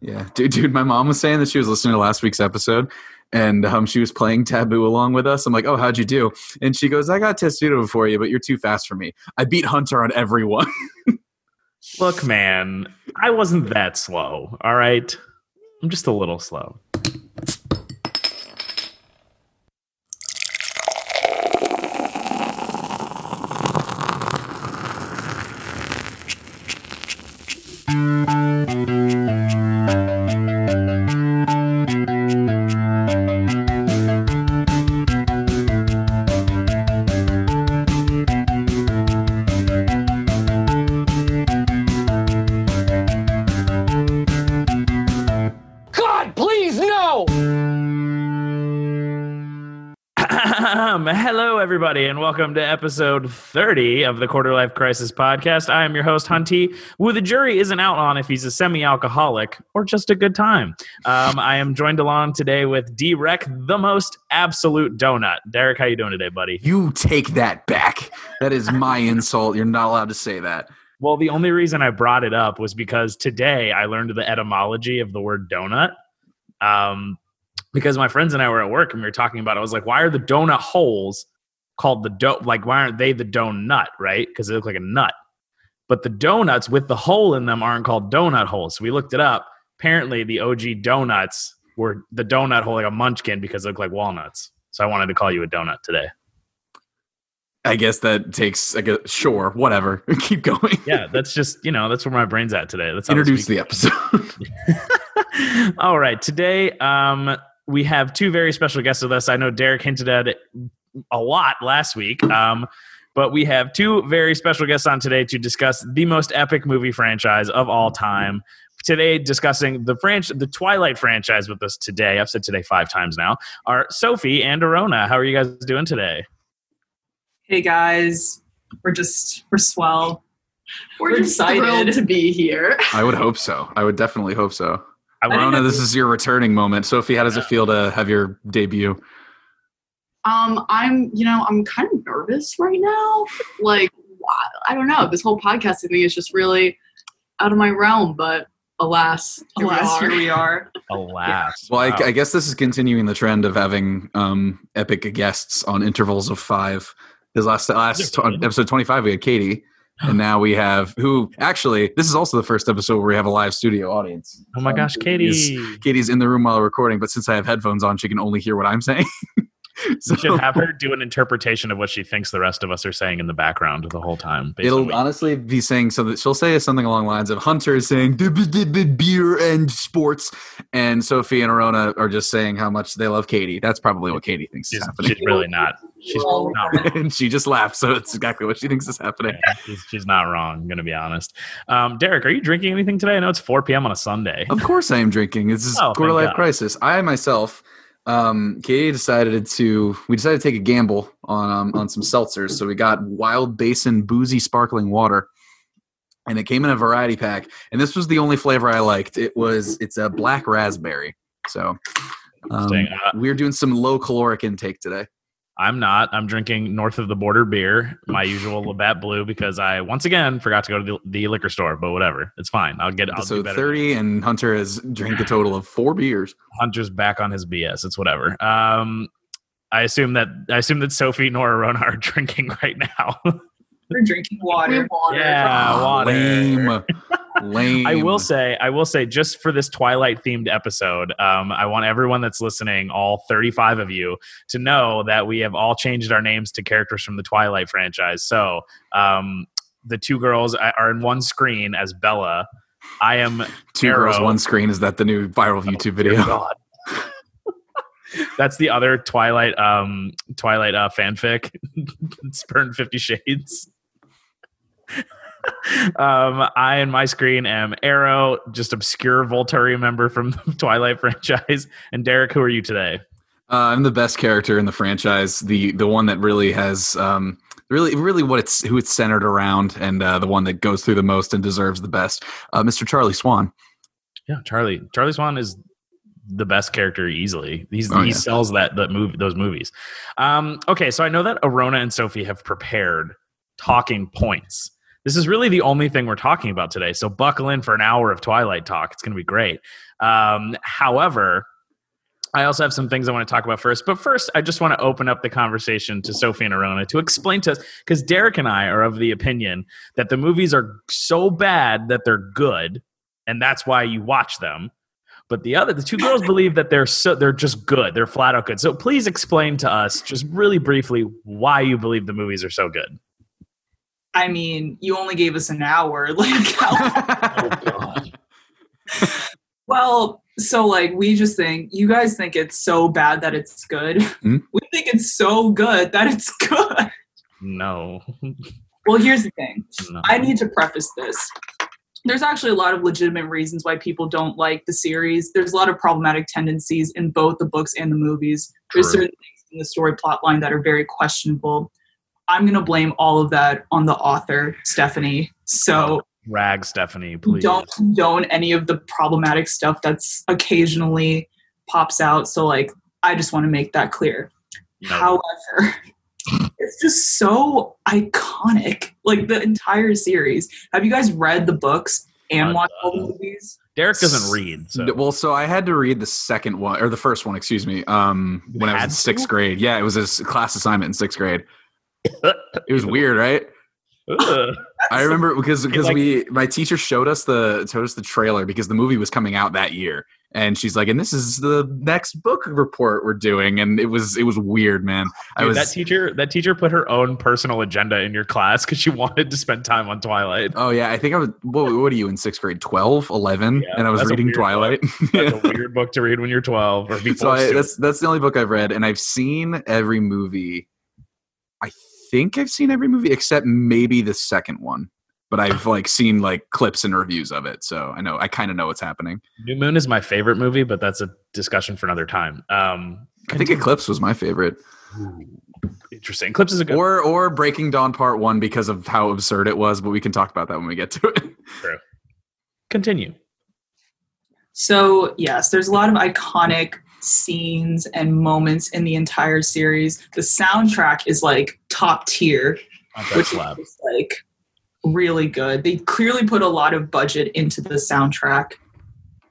Yeah, dude, dude. My mom was saying that she was listening to last week's episode, and um, she was playing Taboo along with us. I'm like, "Oh, how'd you do?" And she goes, "I got Testudo before you, but you're too fast for me. I beat Hunter on everyone." Look, man, I wasn't that slow. All right, I'm just a little slow. Everybody, and welcome to episode 30 of the Quarter Life Crisis podcast. I am your host, Hunty, who the jury isn't out on if he's a semi alcoholic or just a good time. Um, I am joined along today with DWreck, the most absolute donut. Derek, how you doing today, buddy? you take that back. That is my insult. You're not allowed to say that. Well, the only reason I brought it up was because today I learned the etymology of the word donut. Um, because my friends and I were at work and we were talking about it. I was like, why are the donut holes called the dough? Like, why aren't they the donut, right? Because they look like a nut. But the donuts with the hole in them aren't called donut holes. So we looked it up. Apparently, the OG donuts were the donut hole like a munchkin because they look like walnuts. So I wanted to call you a donut today. I guess that takes. I guess sure, whatever. Keep going. Yeah, that's just you know that's where my brain's at today. This Introduce the episode. All right. Today, um, we have two very special guests with us. I know Derek hinted at it a lot last week. Um, but we have two very special guests on today to discuss the most epic movie franchise of all time. Today, discussing the franch- the Twilight franchise with us today. I've said today five times now. Are Sophie and Arona. How are you guys doing today? Hey guys, we're just we're swell. We're, We're excited. thrilled to be here. I would hope so. I would definitely hope so. I think Rona, that's- this is your returning moment. Sophie, how does it feel to have your debut? Um, I'm, you know, I'm kind of nervous right now. Like, I don't know. This whole podcasting thing is just really out of my realm. But alas, here Alas, we are. here we are. Alas. Well, Wow. I, I guess this is continuing the trend of having um, epic guests on intervals of five. His last last tw- Really? episode twenty five, we had Katie, and now we have who? Actually, this is also the first episode where we have a live studio audience. oh my gosh, Katie. Katie's- Katie's in the room while we're recording, but since I have headphones on, she can only hear what I'm saying. so We should have her do an interpretation of what she thinks the rest of us are saying in the background the whole time. It'll honestly be saying something. She'll say something along the lines of Hunter is saying "Dib- dib- dib- beer and sports, and Sophie and Arona are just saying how much they love Katie. That's probably what Katie thinks she's, is happening. she's really not. She's not and she just laughed, so it's exactly what she thinks is happening. Yeah, she's, she's not wrong. I'm gonna be honest. Um, Derek, are you drinking anything today? I know it's 4 p.m. on a Sunday. Of course, I am drinking. This is Oh, quarter life God. crisis. I myself, um, Katie decided to. We decided to take a gamble on um, on some seltzers. So we got Wild Basin boozy sparkling water, and it came in a variety pack. And this was the only flavor I liked. It was it's a black raspberry. So. Um, Uh, we're doing some low caloric intake today. I'm not. I'm drinking north of the border beer, my usual Labatt Blue, because I once again forgot to go to the, the liquor store. But whatever, it's fine. I'll get. I'll So. 30, and Hunter has drank a total of four beers. Hunter's back on his BS. It's whatever. Um, I assume that I assume that Sophie nor Rona are drinking right now. We're drinking water. water. yeah, Ah, water. Lame. Lame. I will say, I will say, just for this Twilight themed episode, um, I want everyone that's listening, all 35 of you, to know that we have all changed our names to characters from the Twilight franchise. So um, the two girls are in one screen as Bella. I am Two girls, one screen. Is that the new viral YouTube video? God. That's the other Twilight um Twilight uh fanfic. it's burned Fifty Shades. um I in my screen am Aro, just obscure Volturi member from the Twilight franchise. And Derek, who are you today? Uh, I'm the best character in the franchise. The the one that really has um, really really what it's who it's centered around, and uh, the one that goes through the most and deserves the best. Uh, Mr. Charlie Swan. Yeah, Charlie. Charlie Swan is the best character easily. He's Oh, he yeah. sells that that movie those movies. Um, okay, so I know that Arona and Sophie have prepared talking points This is really the only thing we're talking about today. So buckle in for an hour of Twilight talk. It's going to be great. Um, however, I also have some things I want to talk about first. But first, I just want to open up the conversation to Sophie and Arona to explain to us because Derek and I are of the opinion that the movies are so bad that they're good, and that's why you watch them. But the other, the two girls believe that they're so they're just good. They're flat out good. So please explain to us, just really briefly, why you believe the movies are so good. I mean, you only gave us an hour. Like, how, God. well, so like we just think you guys think it's so bad that it's good. Hmm? We think it's so good that it's good. No. Well, here's the thing. no. I need to preface this. There's actually a lot of legitimate reasons why people don't like the series. There's a lot of problematic tendencies in both the books and the movies. There's certain things in the story plot line that are very questionable. I'm going to blame all of that on the author, Stephenie. So Rag Stephanie, please. don't condone any of the problematic stuff that's occasionally pops out. So, like, I just want to make that clear. No. However, it's just so iconic. Like the entire series. Have you guys read the books and Uh, watched all the movies? Derek doesn't read. So. Well, so I had to read the second one or the first one, excuse me, um, when I was in sixth grade. Yeah, it was a class assignment in sixth grade. It was weird, right? I remember because because like- we my teacher showed us the showed us the trailer because the movie was coming out that year, and she's like, "And this is the next book report we're doing," and it was it was weird, man. I Dude, was that teacher. That teacher put her own personal agenda in your class because she wanted to spend time on Twilight. oh yeah, I think I was. What, what are you in sixth grade? 12, 11? Yeah, and I was reading. Twilight. That's a weird book to read when you're 12 or so before. I, that's that's the only book I've read, and I've seen every movie. I think I've seen every movie except maybe the second one, but I've like seen like clips and reviews of it, so I know I kind of know what's happening. New Moon is my favorite movie, but that's a discussion for another time. Um, I think Eclipse was my favorite, interesting. Eclipse is a good. or or Breaking Dawn Part One because of how absurd it was, but we can talk about that when we get to it. True. Continue. So, yes, there's a lot of iconic scenes and moments in the entire series. The soundtrack is like top tier, which is slab. like really good. They clearly put a lot of budget into the soundtrack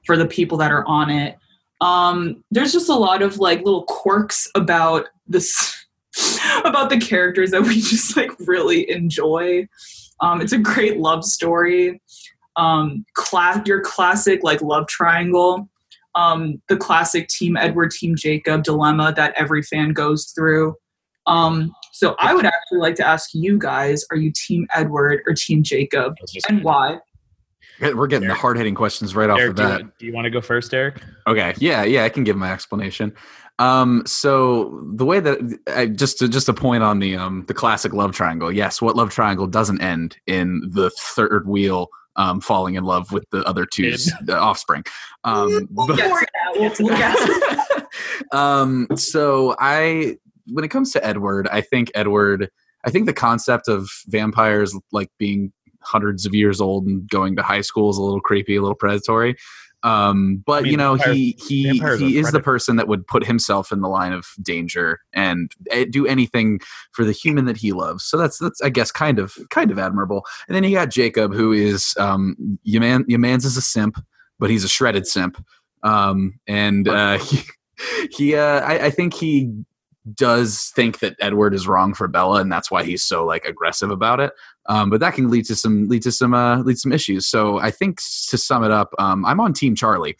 for the people that are on it. Um, there's just a lot of like little quirks about this about the characters that we just like really enjoy. Um, it's a great love story. Um, class your classic like love triangle. Um, the classic Team Edward, Team Jacob dilemma that every fan goes through. Um, so I would actually like to ask you guys: Are you Team Edward or Team Jacob, and why? We're getting the hard hitting questions right off Derek, the do, bat. you, do you want to go first, Eric? Okay, yeah, yeah, I can give my explanation. Um, so the way that I just to, just a point on the um the classic love triangle. Yes, what love triangle doesn't end in the third wheel um falling in love with the other two's the offspring. Um, We'll but- get to that. We'll, we'll get to um so i when it comes to edward i think edward i think the concept of vampires like being hundreds of years old and going to high school is a little creepy a little predatory um but I mean, you know vampires- he he he is the person that would put himself in the line of danger and eh, do anything for the human that he loves. So that's that's i guess kind of kind of admirable. And then you got jacob who is um your man. Your man's is a simp but he's a shredded simp. Um and uh he, he uh I, I think he does think that edward is wrong for bella and that's why he's so like aggressive about it um but that can lead to some lead to some uh lead to some issues so i think to sum it up um i'm on team charlie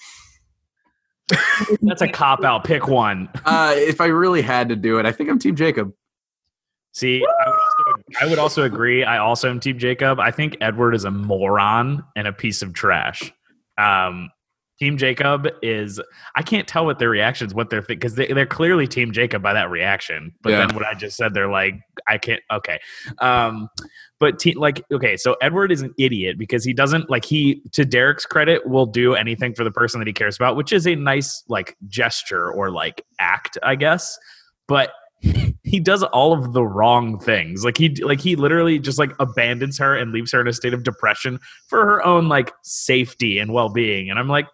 That's a cop out. Pick one. uh if i really had to do it i think i'm team jacob See, I would, also, I would also agree. I also am Team Jacob. I think Edward is a moron and a piece of trash. Um, Team Jacob is. I can't tell what their reactions, what they're because they, they're clearly Team Jacob by that reaction. But Yeah. then what I just said, they're like, I can't. Okay, um, but te- like, okay, so Edward is an idiot because he doesn't like he. To Derek's credit, will do anything for the person that he cares about, which is a nice like gesture or like act, I guess. But he does all of the wrong things. Like he like he literally just like abandons her and leaves her in a state of depression for her own like safety and well-being. And I'm like,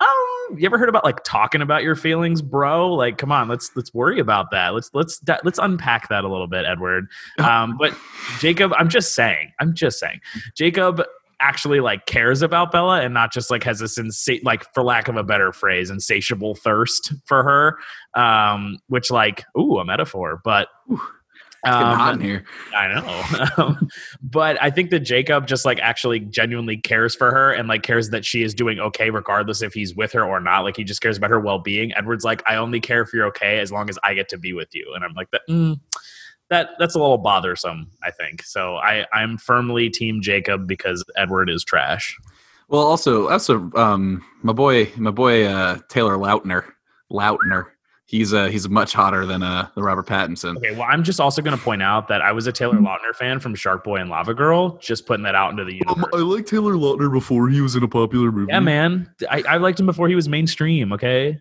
um You ever heard about like talking about your feelings, bro? Like, come on, let's let's worry about that. Let's let's let's unpack that a little bit, Edward. Um, but Jacob, I'm just saying, I'm just saying, Jacob actually like cares about Bella and not just like has this insa- like for lack of a better phrase, insatiable thirst for her. Um, which like, ooh, a metaphor, but. It's um, hot in here. I know. Um, but I think that Jacob just like actually genuinely cares for her and like cares that she is doing okay regardless if he's with her or not. Like he just cares about her well being. Edward's like, I only care if you're okay as long as I get to be with you. And I'm like that. Mm, that that's a little bothersome. I think so. I I'm firmly team Jacob because Edward is trash. Well, also, also, um, my boy, my boy, uh, Taylor Lautner, Lautner. He's uh he's much hotter than uh the Robert Pattinson. Okay, well, I'm just also going to point out that I was a Taylor Lautner fan from Shark Boy and Lava Girl. Just putting that out into the universe. Um, liked Taylor Lautner before he was in a popular movie. yeah, man. I, I liked him before he was mainstream. Okay.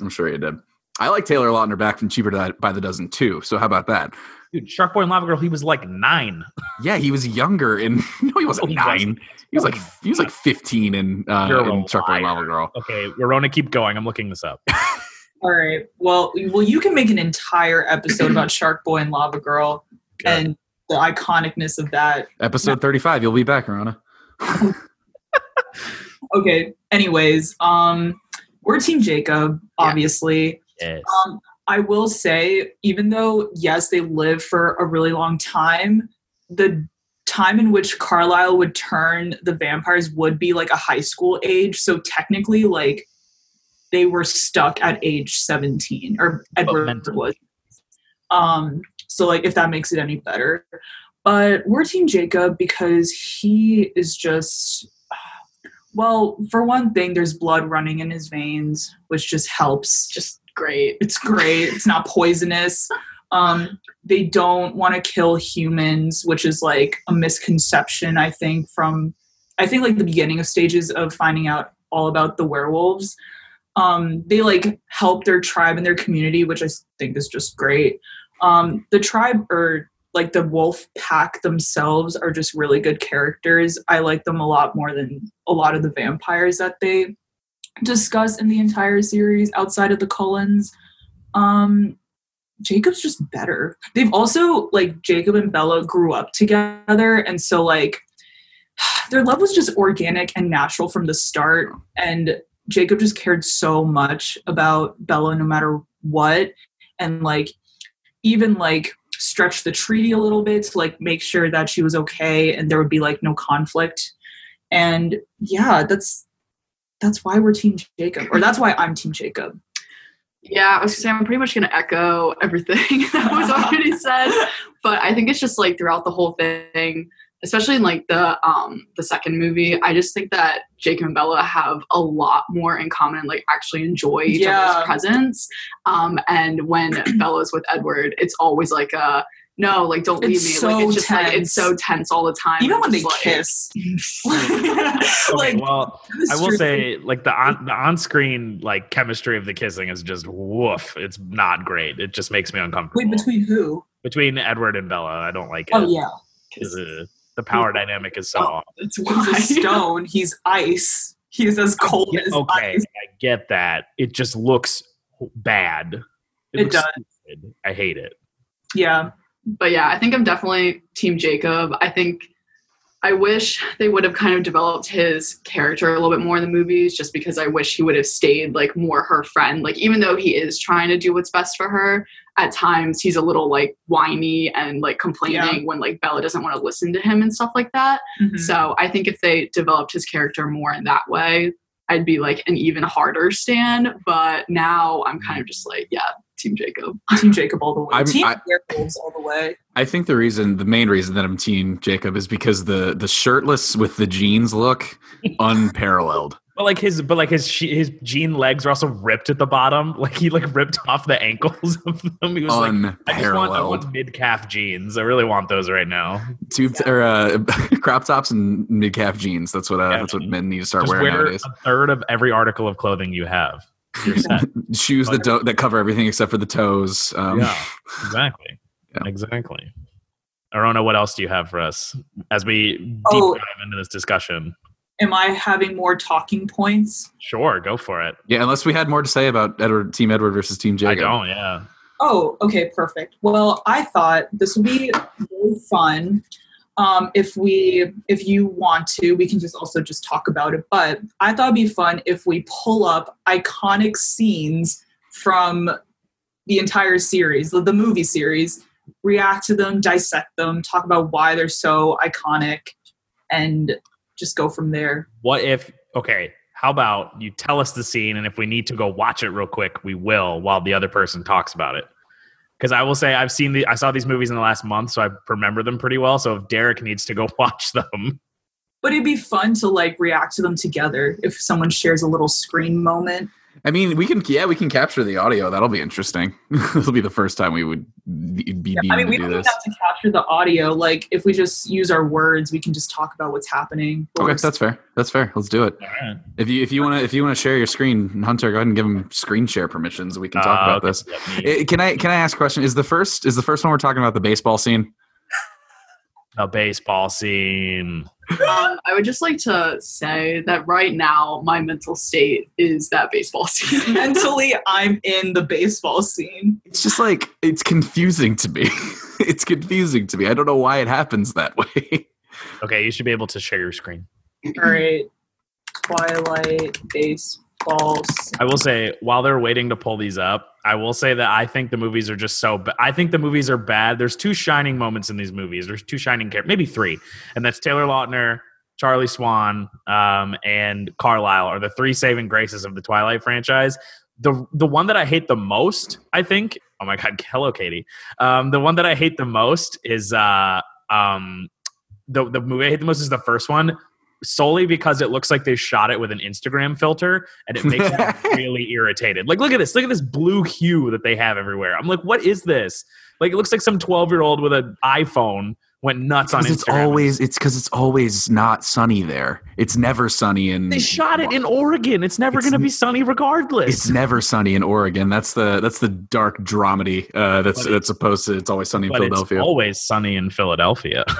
I'm sure he did. I like Taylor Lautner back from Cheaper Di- by the Dozen too. So how about that? Dude, Shark Boy and Lava Girl, he was like nine. Yeah, he was younger, and no, he wasn't No, he nine. wasn't. He was like he he was like 15 in uh, You're a in Shark Boy and liar. Lava Girl. Okay, Rorona, keep going. I'm looking this up. All right. Well, well, you can make an entire episode about Shark Boy and Lava Girl and the iconicness of that. Episode 35. You'll be back, Rana. Okay. Anyways, um, we're Team Jacob, obviously. Yes. Um, I will say, even though yes, they live for a really long time, the time in which Carlisle would turn the vampires would be like a high school age. So technically, like they were stuck at age seventeen, or Edward mentally. was. Um. So like, if that makes it any better, but we're Team Jacob because he is just. Well, for one thing, there's blood running in his veins, which just helps. Just great. It's great. It's not poisonous. Um, they don't want to kill humans, which is like a misconception, I think, from I think like the beginning of stages of finding out all about the werewolves. Um, they like help their tribe and their community, which I think is just great. Um, the tribe or like the wolf pack themselves are just really good characters. I like them a lot more than a lot of the vampires that they discuss in the entire series outside of the Cullens. Um, Jacob's just better. They've also like Jacob and Bella grew up together, and so like their love was just organic and natural from the start. And Jacob just cared so much about Bella no matter what, and like even like stretch the treaty a little bit to like make sure that she was okay and there would be like no conflict. And yeah, that's that's why we're Team Jacob, or that's why I'm Team Jacob. Yeah, I was gonna say I'm pretty much gonna echo everything that was already said, but I think it's just like throughout the whole thing, especially in like the um the second movie, I just think that Jacob and Bella have a lot more in common and like actually enjoy each Yeah. other's presence. Um, and when Bella's with Edward, it's always like a no, like don't leave It's me. so like it's just like it's so tense all the time. Even and when they just, like- kiss, Okay, like well, I will say, like the on the on screen like chemistry of the kissing is just woof. It's not great. It just makes me uncomfortable. wait between who? Between Edward and Bella, I don't like it. Oh yeah, Uh, the power dynamic is so Oh, off. That's he's a stone. He's ice. He's as cold Yeah, as okay, ice. I get that. It just looks bad. It looks does. stupid. I hate it. Yeah, but yeah, I think I'm definitely Team Jacob. I think I wish they would have kind of developed his character a little bit more in the movies, just because I wish he would have stayed like more her friend. Like even though he is trying to do what's best for her, at times he's a little like whiny and like complaining Yeah. when like Bella doesn't want to listen to him and stuff like that. Mhm. So I think if they developed his character more in that way, I'd be like an even harder stan. But now I'm kind of just like, yeah, Team Jacob. Team Jacob all the way. I'm- Team I- werewolves all the way. I think the reason, the main reason that I'm team Jacob is because the the shirtless with the jeans look unparalleled. But like his, but like his his jean legs are also ripped at the bottom. Like he like ripped off the ankles of them. He was like, I just want, I want mid calf jeans. I really want those right now. Tube or uh, crop tops and mid calf jeans. That's what uh, Yeah, that's what men need to start Just wearing wear nowadays. a third of every article of clothing you have. You're set. Shoes that don't that cover everything except for the toes. Um, yeah, exactly, Yeah. exactly. Arona, what else do you have for us as we deep Oh. dive into this discussion? am I having more talking points? Sure, go for it. Yeah, unless we had more to say about Edward, Team Edward versus Team I Jacob. don't. Yeah. Oh, okay, perfect. Well, I thought this would be really fun. Um, if we, if you want to, we can just also just talk about it. But I thought it'd be fun if we pull up iconic scenes from the entire series, the, the movie series, react to them, dissect them, talk about why they're so iconic, and just go from there. What if? Okay. How about you tell us the scene, and if we need to go watch it real quick, we will while the other person talks about it. Because I will say I've seen the I saw these movies in the last month, so I remember them pretty well. So if Derek needs to go watch them, But it'd be fun to like react to them together if someone shares a little screen moment. I mean, we can. Yeah, we can capture the audio. That'll be interesting. This'll be the first time we would be, be Yeah, I mean, we to don't this. have to capture the audio. Like, if we just use our words, we can just talk about what's happening. Okay, that's fair. That's fair. Let's do it. If you if you want to if you want to share your screen, Hunter, go ahead and give him screen share permissions. We can talk Uh, about okay. this. Yeah, me. Eh, Can I can I ask a question? Is the first is the first one we're talking about the baseball scene? A baseball scene. Um, I would just like to say that right now my mental state is that baseball scene. Mentally, I'm in the baseball scene. It's just like it's confusing to me. it's confusing to me. I don't know why it happens that way. Okay, you should be able to share your screen. All right. Twilight baseball. I will say, while they're waiting to pull these up, I will say that I think the movies are just so. I think the movies are bad. There's two shining moments in these movies. There's two shining characters, maybe three, and that's Taylor Lautner, Charlie Swan, um, and Carlisle are the three saving graces of the Twilight franchise. The the one that I hate the most, I think. Oh my God, hello, Katie. Um, the one that I hate the most is uh, um, the the movie I hate the most is the first one solely because it looks like they shot it with an Instagram filter and it makes me really irritated. Like, look at this. Look at this blue hue that they have everywhere. I'm like, what is this? Like, it looks like some 12 year old with an iPhone went nuts on Because Instagram. it's always it's because it's always not sunny there. It's never sunny in. they shot it in Oregon. It's never going to be sunny regardless. It's never sunny in Oregon. That's the that's the dark dramedy. Uh, that's But that's supposed to. It's always sunny in Philadelphia. it's always sunny in Philadelphia.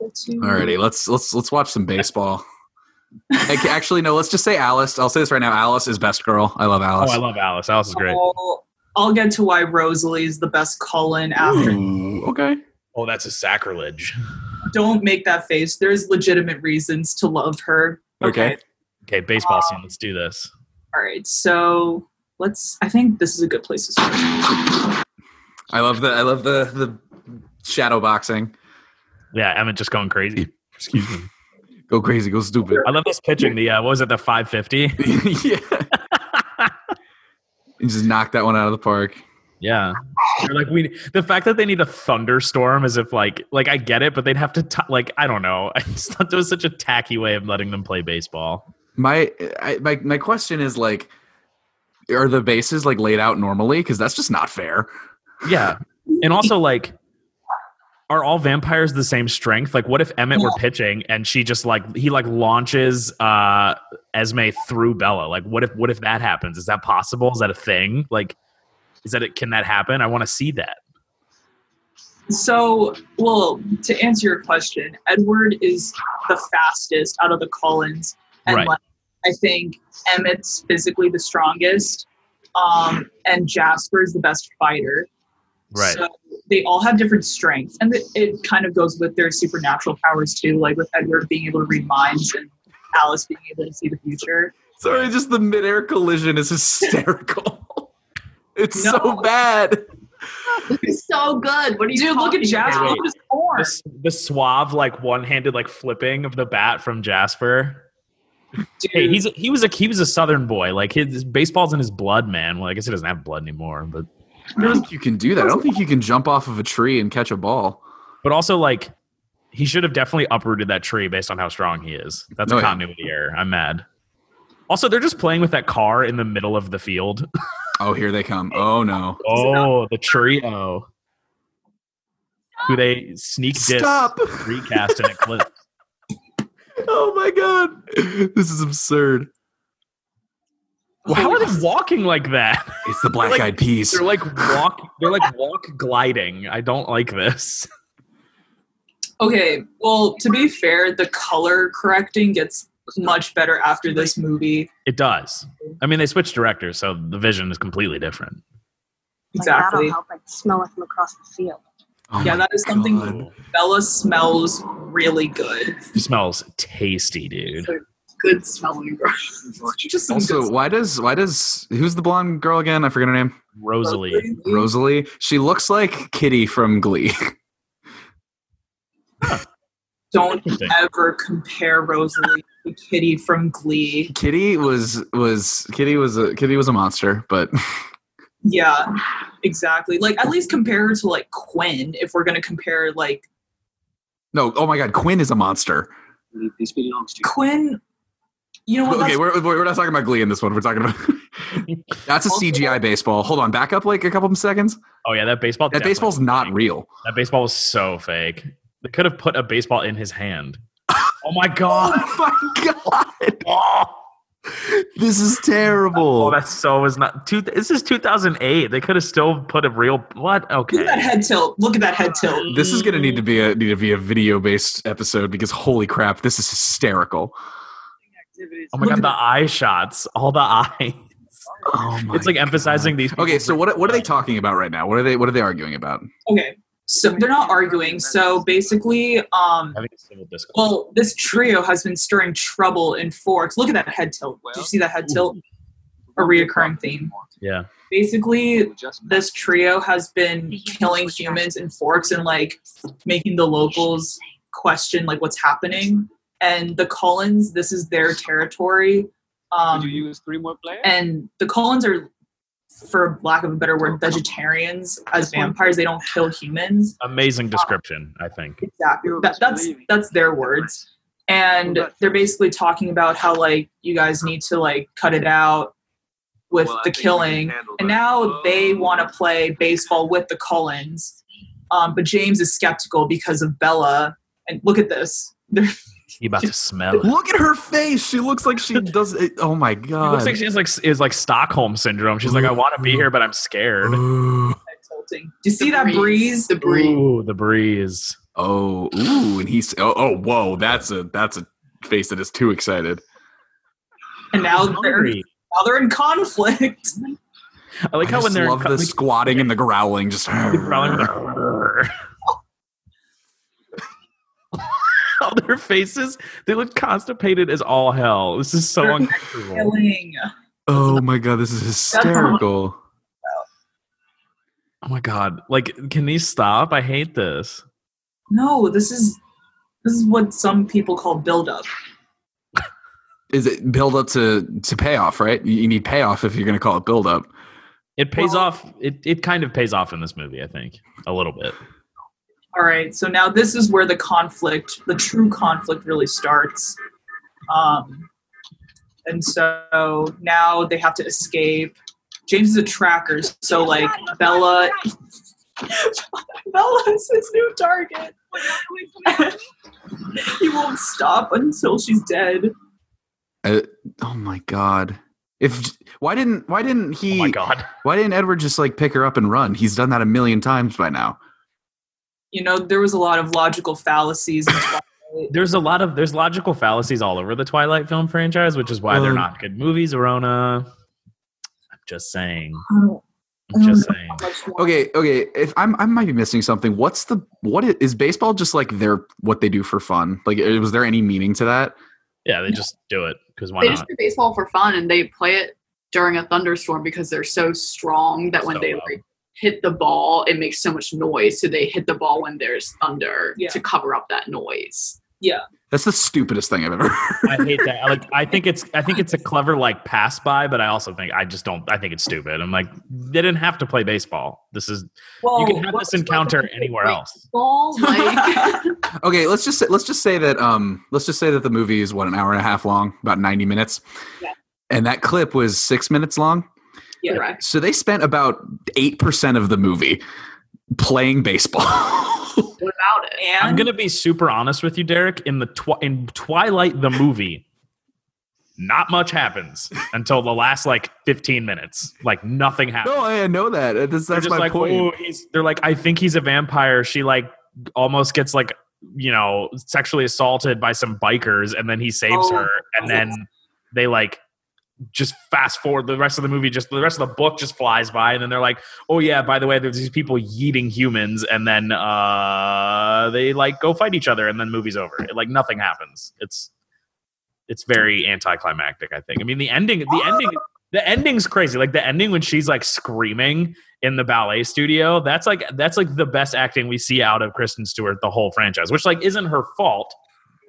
Alrighty, let's let's let's watch some baseball. Actually, no. Let's just say Alice. I'll say this right now. Alice is best girl. I love oh, Alice. I love Alice. Alice is great. I'll, I'll get to why Rosalie is the best Cullen after. Ooh, okay. Oh, that's a sacrilege. Don't make that face. There's legitimate reasons to love her. Okay. Okay, baseball scene. Um, let's do this. All right. So let's. I think this is a good place to start. I love the I love the the shadow boxing. Yeah, Emmett just going crazy. Excuse me. Go crazy. Go stupid. I love this pitching. The uh, what was it? The 550. yeah. You just knock that one out of the park. Yeah, They're like we. The fact that they need a thunderstorm, as if like like I get it, but they'd have to t- like I don't know. I just thought that was such a tacky way of letting them play baseball. My I, my my question is like, are the bases like laid out normally? Because that's just not fair. Yeah, and also like, are all vampires the same strength? Like, what if Emmett were pitching and she just like he like launches uh Esme through Bella? Like, what if what if that happens? Is that possible? Is that a thing? Like, is that it? Can that happen? I want to see that. So, well, to answer your question, Edward is the fastest out of the Cullens, and Right. like, I think Emmett's physically the strongest, um, and Jasper is the best fighter. Right. So they all have different strengths, and it, it kind of goes with their supernatural powers too, like with Edward being able to read minds and Alice being able to see the future. Sorry, just the midair collision is hysterical. it's so No. bad. It's so good. What are you Dude, look at Jasper. Look at his form. the, the suave like one-handed like flipping of the bat from Jasper. Dude, Hey, he's he was a he was a Southern boy. Like his baseball's in his blood, man. Well, I guess he doesn't have blood anymore, but I don't think you can do that. I don't think you can jump off of a tree and catch a ball. but also like he should have definitely uprooted that tree based on how strong he is. That's Oh, a yeah. continuity error. I'm mad. Also, they're just playing with that car in the middle of the field. Oh, here they come. Oh no. Oh, the trio. Who they sneak diss Stop. recast in eclipse. Oh my god. This is absurd. How oh, are they walking like that? It's the black Like- eyed peas. They're like walk. They're like walk gliding. I don't like this. Okay, well, to be fair, the color correcting gets much better after this movie. It does. I mean, they switched directors, so the vision is completely different. Like, that'll Exactly. help. I smell it from across the field. Oh Yeah, that is something God. Bella smells really good. It smells tasty, dude. Good smelling girl. Just Also, why does why does who's the blonde girl again? I forget her name. Rosalie. Rosalie. She looks like Kitty from Glee. Don't ever compare Rosalie to Kitty from Glee. Kitty was was Kitty was a Kitty was a monster, but Yeah, exactly. Like at least compare her to like Quinn if we're gonna compare like no. Oh my God, Quinn is a monster. This belongs to Quinn. You know what? Okay, we're, we're not talking about Glee in this one. We're talking about that's a CGI baseball. Hold on, back up like a couple seconds. Oh yeah, that baseball. That baseball's not real. That baseball was so fake. They could have put a baseball in his hand. Oh my god. Oh my God, Oh, this is terrible. oh that's so is not. Two, this is 2008. They could have still put a real what? Okay. Look at that head tilt. Look at that head tilt. This is gonna need to be a need to be a video based episode because holy crap, this is hysterical. Oh my god, the eye shots, all the eyes. Oh It's like emphasizing these. Okay, so what what are they talking about right now? What are they what are they arguing about? Okay, so they're not arguing. So basically, um, Having a civil discourse. well, this trio has been stirring trouble in Forks. Look at that head tilt. Did you see that head tilt? A reoccurring theme. yeah. Basically, this trio has been killing humans in Forks and like making the locals question like what's happening. And the Cullens, this is their territory. Um, Did you use three more players? and the Cullens are, for lack of a better word, vegetarians as vampires. They don't kill humans. Amazing description, I think. Exactly. That, that's that's their words. And they're basically talking about how like you guys need to like cut it out with Well, the think you can killing. And that. now they want to play baseball with the Cullens. Um, but James is skeptical because of Bella. And look at this. They're- You about to smell it. Look at her face. She looks like she does it. Oh my It god. looks like she has like is like Stockholm syndrome. She's like, I want to be here, but I'm scared. Do you see that breeze? The breeze. Ooh, the breeze. Oh, ooh, and he's oh, oh, whoa, that's a that's a face that is too excited. And now they're now they're in conflict. I like I how when they're love the like, squatting and the growling, just growling with their- faces, they look constipated as all hell. This is so They're uncomfortable. Killing. Oh my god, this is hysterical. Oh my god! Like, can these stop? I hate this. No, this is this is what some people call build up. Is it build up to to payoff, right? You you need payoff if you're going to call it build up. It pays Well- off. It it kind of pays off in this movie. I think a little bit. All right, so now this is where the conflict, the true conflict, really starts. Um, and so now they have to escape. James is a tracker, so like Bella, Bella is his new target. he won't stop until she's dead. Uh, oh my god. If why didn't why didn't he Oh my god! why didn't Edward just like pick her up and run? He's done that a million times by now. You know, there was a lot of logical fallacies. In There's a lot of there's logical fallacies all over the Twilight film franchise, which is why they're Um, not good movies. Arona. I'm just saying. I don't- I I'm just saying. how much more- Okay, okay. If I'm I might be missing something. What's the what is, is baseball just like their what they do for fun? Like was there any meaning to that? Yeah, they just do it because why They not? just play baseball for fun and they play it during a thunderstorm because they're so strong that when So they loud. like hit the ball, it makes so much noise. So they hit the ball when there's thunder Yeah. to cover up that noise. Yeah. That's the stupidest thing I've ever heard. I hate that. Like, I think it's, I think it's a clever like pass by, but I also think I just don't. I think it's stupid. I'm like, they didn't have to play baseball. This is Well, you can have this encounter anywhere else. Ball like Okay, let's just say, let's just say that um let's just say that the movie is what an hour and a half long, about 90 minutes. Yeah. And that clip was 6 minutes long. Yeah. correct. So they spent about 8% of the movie playing baseball. What about it? And I'm gonna be super honest with you, Derek. In the twi- in Twilight the movie, not much happens until the last like 15 minutes. Like nothing happens. no, I know that. That's, they're that's just my like, point. oh, he's. They're like, I think he's a vampire. She like almost gets like you know, sexually assaulted by some bikers, and then he saves Oh, her, and then they like just fast forward the rest of the movie just the rest of the book just flies by and then they're like oh yeah by the way there's these people eating humans and then uh they like go fight each other and then movie's over. It- like nothing happens. It's it's very anticlimactic i think. I mean the ending the ending the ending's crazy. Like the ending when she's like screaming in the ballet studio that's like that's like the best acting we see out of kristen stewart the whole franchise which like isn't her fault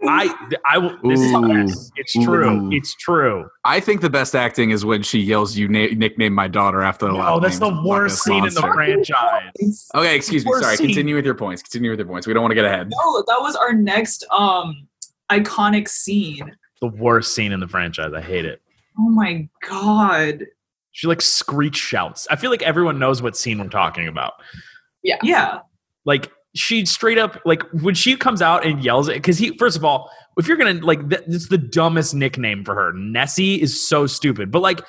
i i will this is Ooh. yes, it's true Ooh. it's true I think the best acting is when she yells, "You na- nickname my daughter after the No, last that's the worst scene Ness in the franchise. Okay, excuse me. Sorry. scene. Continue with your points. Continue with your points. We don't want to get ahead. No, that was our next um iconic scene. The worst scene in the franchise. I hate it. Oh my god. She like screech shouts. I feel like everyone knows what scene we're talking about. Yeah. Yeah. Like she straight up like when she comes out and yells it because he first of all if you're gonna like th- it's the dumbest nickname for her. Nessie is so stupid. But like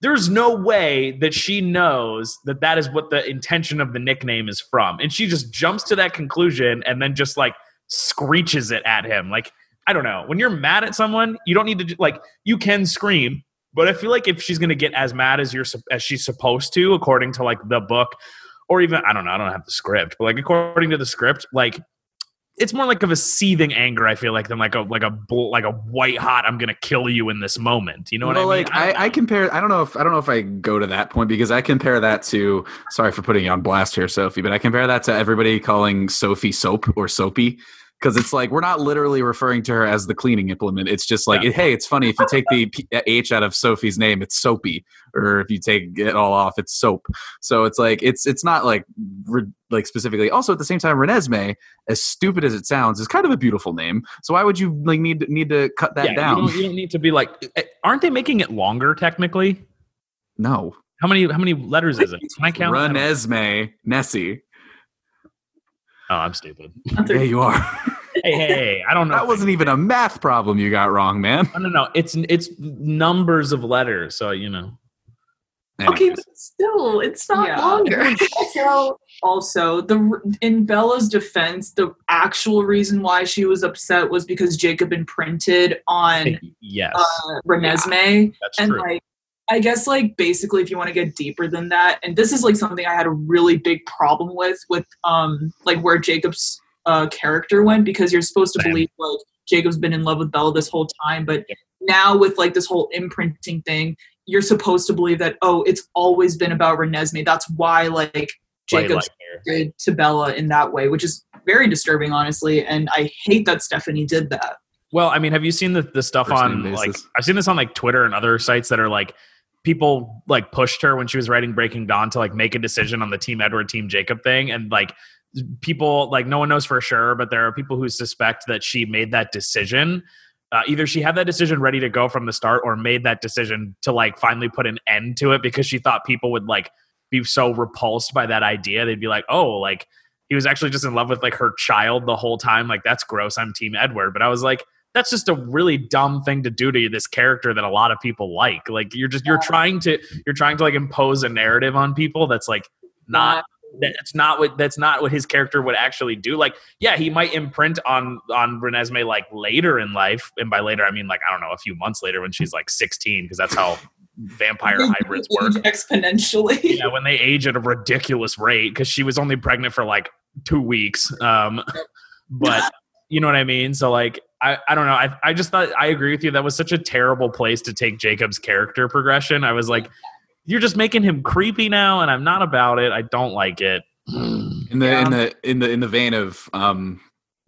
there's no way that she knows that that is what the intention of the nickname is from. And she just jumps to that conclusion and then just like screeches it at him. Like i don't know. When you're mad at someone you don't need to like you can scream but i feel like if she's gonna get as mad as you're as she's supposed to according to like the book or even I don't know, I don't have the script, but like according to the script, like it's more like of a seething anger. I feel like than like a like a bull, like a white hot. I'm gonna kill you in this moment. You know what well, I mean? like I, I compare. I don't know if I don't know if I go to that point because I compare that to. Sorry for putting you on blast here, Sophie, but I compare that to everybody calling Sophie soap or soapy because it's like we're not literally referring to her as the cleaning implement. It's just like, Yeah. hey, it's funny if you take the P- H out of Sophie's name, it's soapy, or if you take it all off, it's soap. So it's like it's it's not like re- like specifically. Also, at the same time, Renesmee, as stupid as it sounds, is kind of a beautiful name. So why would you like need need to cut that yeah, down? You don't, you don't need to be like. eh, Aren't they making it longer technically? no. How many how many letters is it? Can I count? Renesmee Nessie. Oh, I'm stupid. Yeah, you are. Hey, hey, hey, I don't know. that wasn't even a math problem you got wrong, man. No, no, no. It's it's numbers of letters. So you know. Okay, but still, it's not Yeah. longer. also, also the in Bella's defense, the actual reason why she was upset was because Jacob imprinted on yes, uh, Renesmee, that's and true. like I guess like basically if you want to get deeper than that, and this is like something I had a really big problem with with um like where Jacob's uh character went because you're supposed to Same. believe like Jacob's been in love with Bella this whole time, but Yep. now with like this whole imprinting thing, you're supposed to believe that oh it's always been about Renesmee. That's why like Jacob's like her. did to Bella in that way, which is very disturbing, honestly. And I hate that Stephenie did that. Well, I mean, have you seen the, the stuff First on like. I've seen this on like Twitter and other sites that are like people like pushed her when she was writing Breaking Dawn to like make a decision on the Team Edward Team Jacob thing and like people like no one knows for sure, but there are people who suspect that she made that decision. Uh, either she had that decision ready to go from the start or made that decision to like finally put an end to it because she thought people would like be so repulsed by that idea. They'd be like, oh, like he was actually just in love with like her child the whole time. Like that's gross. I'm Team Edward. But I was like, that's just a really dumb thing to do to this character that a lot of people like. Like you're just you're trying to you're trying to like impose a narrative on people that's like not that's not what that's not what his character would actually do. Like, yeah, he might imprint on on Renesmee like later in life, and by later I mean like I don't know, a few months later when she's like 16, because that's how vampire hybrids work. Exponentially. Yeah, when they age at a ridiculous rate, because she was only pregnant for like two weeks. Um, but you know what I mean. So like, I I don't know. I I just thought I agree with you. That was such a terrible place to take Jacob's character progression. I was like, you're just making him creepy now, and I'm not about it. I don't like it. In the Yeah. in the in the in the vein of um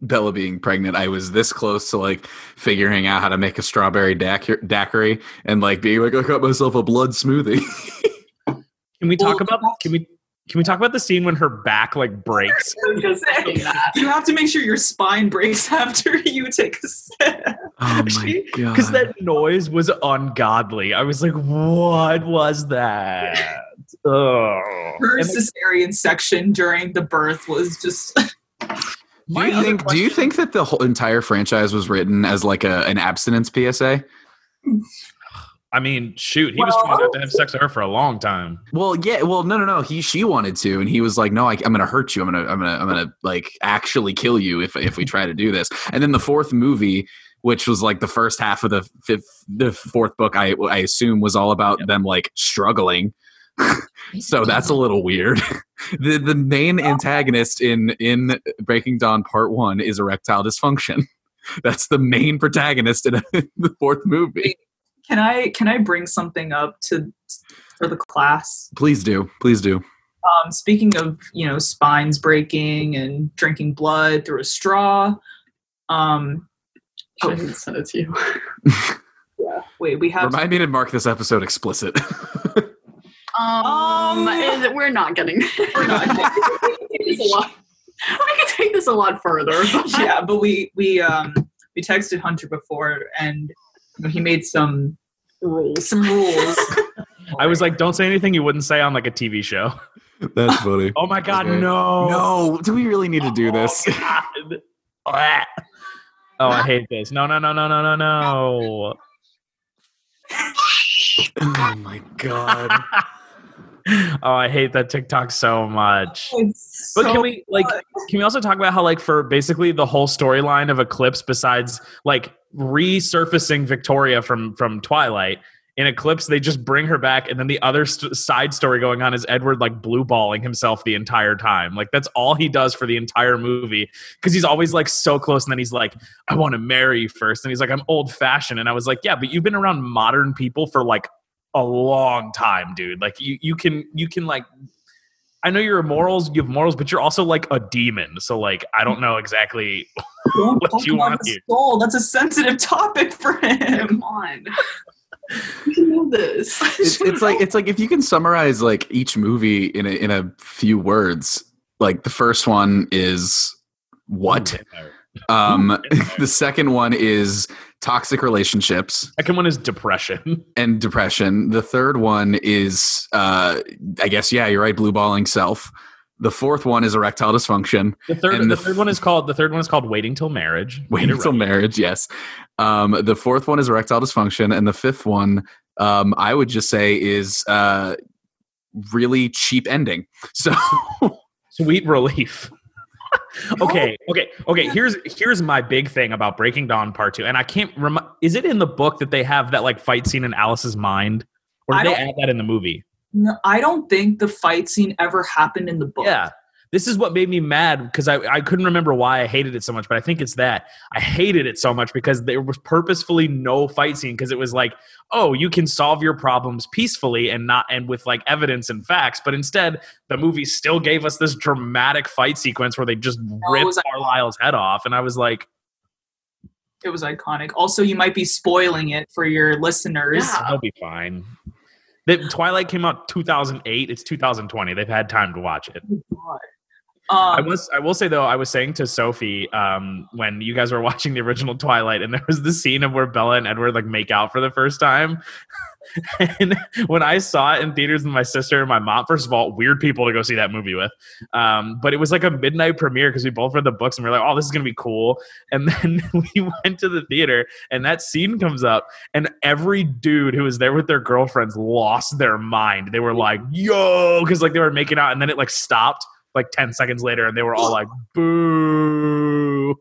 Bella being pregnant, I was this close to like figuring out how to make a strawberry dac- daiquiri and like being like, I got myself a blood smoothie. Can we talk Well, about can we can we talk about the scene when her back like breaks? I was gonna say, you have to make sure your spine breaks after you take a sip. oh my god! Because that noise was ungodly. I was like, what was that? Oh. Her cesarean section during the birth was just do you think do you think that the whole entire franchise was written as like a an abstinence PSA? I mean, shoot, he was trying not to have sex with her for a long time. Well, yeah, well, no, no, no. He, she wanted to, and he was like, "No, I, I'm going to hurt you. I'm going to, I'm going to, I'm going to like actually kill you if if we try to do this." And then the fourth movie, which was like the first half of the fifth, the fourth book, I, I assume was all about them like struggling. so that's a little weird. the The main antagonist in in Breaking Dawn Part One is erectile dysfunction. That's the main protagonist in the fourth movie. Can I can I bring something up to for the class? Please do, please do. Um, speaking of you know spines breaking and drinking blood through a straw. Um, Should I send it to you? yeah. wait, we have Remind me to mark this episode explicit. Um, Um, is- we're not getting. We're not It's a lot. I could take this a lot further. but- yeah, but we we um we texted Hunter before and he made some rules. some rules. I was like, don't say anything you wouldn't say on like a TV show. That's funny. Oh my god, Okay. no. No, do we really need to do oh this? Oh, God. Oh, I hate this. No, no, no, no, no, no, no. oh my god. oh, I hate that TikTok so much. Oh, it's But so can we like good. can we also talk about how like for basically the whole storyline of Eclipse besides like resurfacing Victoria from from Twilight in Eclipse they just bring her back and then the other st- side story going on is Edward like blue balling himself the entire time. Like that's all he does for the entire movie cuz he's always like so close and then he's like I want to marry you first and he's like I'm old fashioned and I was like yeah, but you've been around modern people for like a long time, dude. Like you you can you can like I know you're morals, you have morals, but you're also like a demon. So like I don't know exactly Don't what you want his here. soul. That's a sensitive topic for him. Come on. You know this. It's, it's like it's like if you can summarize like each movie in a in a few words. Like the first one is what? Um the second one is toxic relationships Second one is depression. and depression. The third one is uh I guess yeah, you're right, blue balling self. The fourth one is erectile dysfunction. The third the, the third one is called the third one is called waiting till marriage. Waiting till marriage, yes. Um, the fourth one is erectile dysfunction, and the fifth one, um, I would just say, is uh, really cheap ending. So Sweet relief. okay, okay, okay. Here's here's my big thing about Breaking Dawn Part Two, and I can't rem- Is it in the book that they have that like fight scene in Alice's mind, or did they add that in the movie? No, I don't think the fight scene ever happened in the book. Yeah. This is what made me mad because I, I couldn't remember why I hated it so much, but I think it's that. I hated it so much because there was purposefully no fight scene because it was like, oh, you can solve your problems peacefully and not and with like evidence and facts. But instead, the movie still gave us this dramatic fight sequence where they just ripped was- Carlisle's head off. And I was like, It was iconic. Also, you might be spoiling it for your listeners. Yeah. they'll be fine. The Twilight came out 2008. It's 2020. They've had time to watch it. I Um, was I will say though I was saying to Sophie um, when you guys were watching the original Twilight and there was the scene of where Bella and Edward like make out for the first time. and when I saw it in theaters with my sister and my mom, first of all, weird people to go see that movie with. Um, but it was like a midnight premiere because we both read the books and we are like, oh, this is gonna be cool. And then we went to the theater and that scene comes up and every dude who was there with their girlfriends lost their mind. They were like, yo, because like they were making out and then it like stopped like 10 seconds later and they were all like boo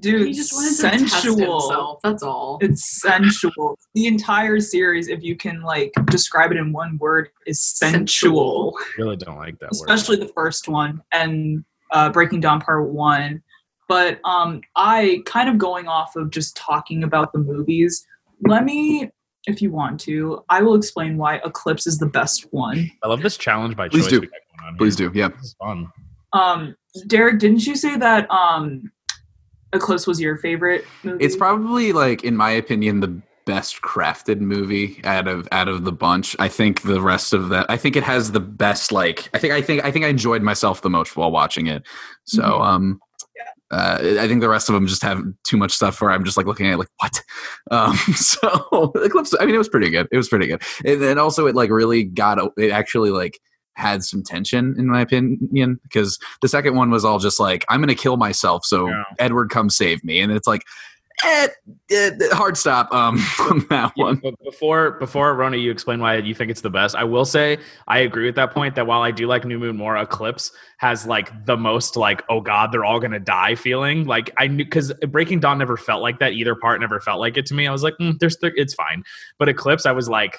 dude, he just wanted to test sensual. himself. That's all. It's sensual. The entire series, if you can like describe it in one word, is sensual. I really don't like that word. Especially the first one and uh, Breaking Dawn Part One. But um, I kind of going off of just talking about the movies. Let me, if you want to, I will explain why Eclipse is the best one. i love this challenge by Please choice do. we going on here. please do. Yeah. this is fun Um, Derek, didn't you say that um, Eclipse was your favorite movie? It's probably like, in my opinion, the best crafted movie out of out of the bunch. I think the rest of that. I think it has the best. Like, I think I think I think I enjoyed myself the most while watching it. So, Mhm. um, uh, I think the rest of them just have too much stuff where I'm just like looking at it like what. Um, so Eclipse. I mean, it was pretty good. It was pretty good. And then also it like really got. It actually like had some tension in my opinion because the second one was all just like i'm gonna kill myself so Yeah. edward come save me and it's like eh, eh, hard stop um, on that Yeah, one. before before Rona, you explain why you think it's the best. I will say I agree with that point. That while I do like New Moon more, Eclipse has like the most like oh god they're all gonna die feeling. Like I knew because Breaking Dawn never felt like that. Either part never felt like it to me. I was like, mm, there's there, it's fine. But Eclipse, I was like.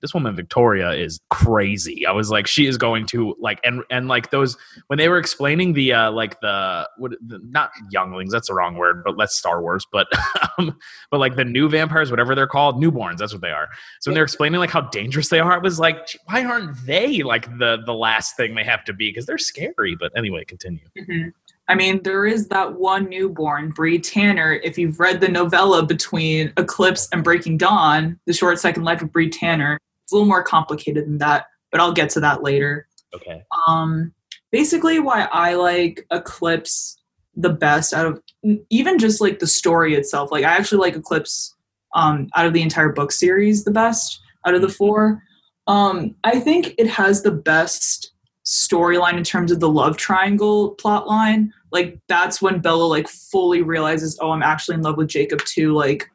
This woman Victoria is crazy. I was like, she is going to like, and and like those when they were explaining the uh like the what the, not younglings, that's the wrong word, but let's Star Wars, but um, but like the new vampires, whatever they're called, newborns, that's what they are. So when they're explaining like how dangerous they are, I was like, why aren't they like the the last thing they have to be? Because they're scary. But anyway, continue. Mhm. I mean, there is that one newborn, Bree Tanner. If you've read the novella between Eclipse and Breaking Dawn, The Short Second Life of Bree Tanner, it's a little more complicated than that, but I'll get to that later. Okay. Um, basically, why I like Eclipse the best out of even just like the story itself. Like, I actually like Eclipse um, out of the entire book series the best out of the four. Um, I think it has the best storyline in terms of the love triangle plot line. Like that's when Bella like fully realizes, oh, I'm actually in love with Jacob too. Like,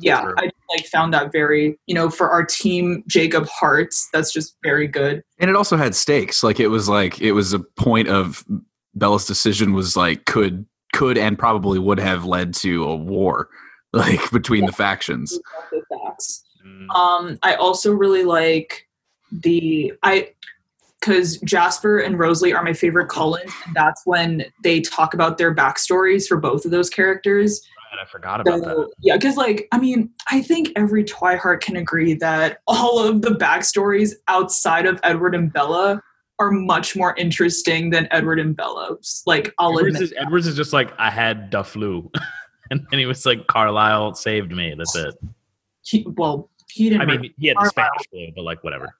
yeah, Sure. I like found that very, you know, for our team Jacob hearts, that's just very good. And it also had stakes. Like it was like it was a point of Bella's decision was like could could and probably would have led to a war like between the factions. Facts. Mm, Um, I also really like the I because Jasper and Rosalie are my favorite Cullen, and that's when they talk about their backstories for both of those characters. right, I forgot about So, that. yeah, because like I mean, I think every Twihard can agree that all of the backstories outside of Edward and Bella are much more interesting than Edward and Bella's. Like I'll Edwards admit, is, Edwards is just like I had the flu, and then he was like Carlisle saved me. That's it. he, well, he didn't. I mean, he had the Spanish flu, but like whatever.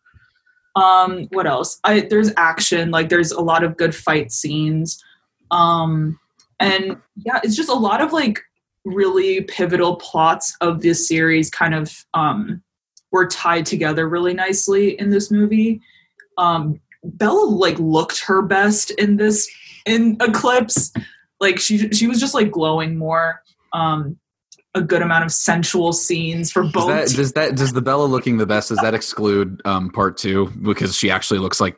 Um what else? I there's action. Like there's a lot of good fight scenes. Um and yeah it's just a lot of like really pivotal plots of this series kind of um were tied together really nicely in this movie. Um bella like looked her best in this in eclipse. Like she she was just like glowing more. Um a good amount of sensual scenes for Does both that, does that does the Bella looking the best? Does that exclude um, part two because she actually looks like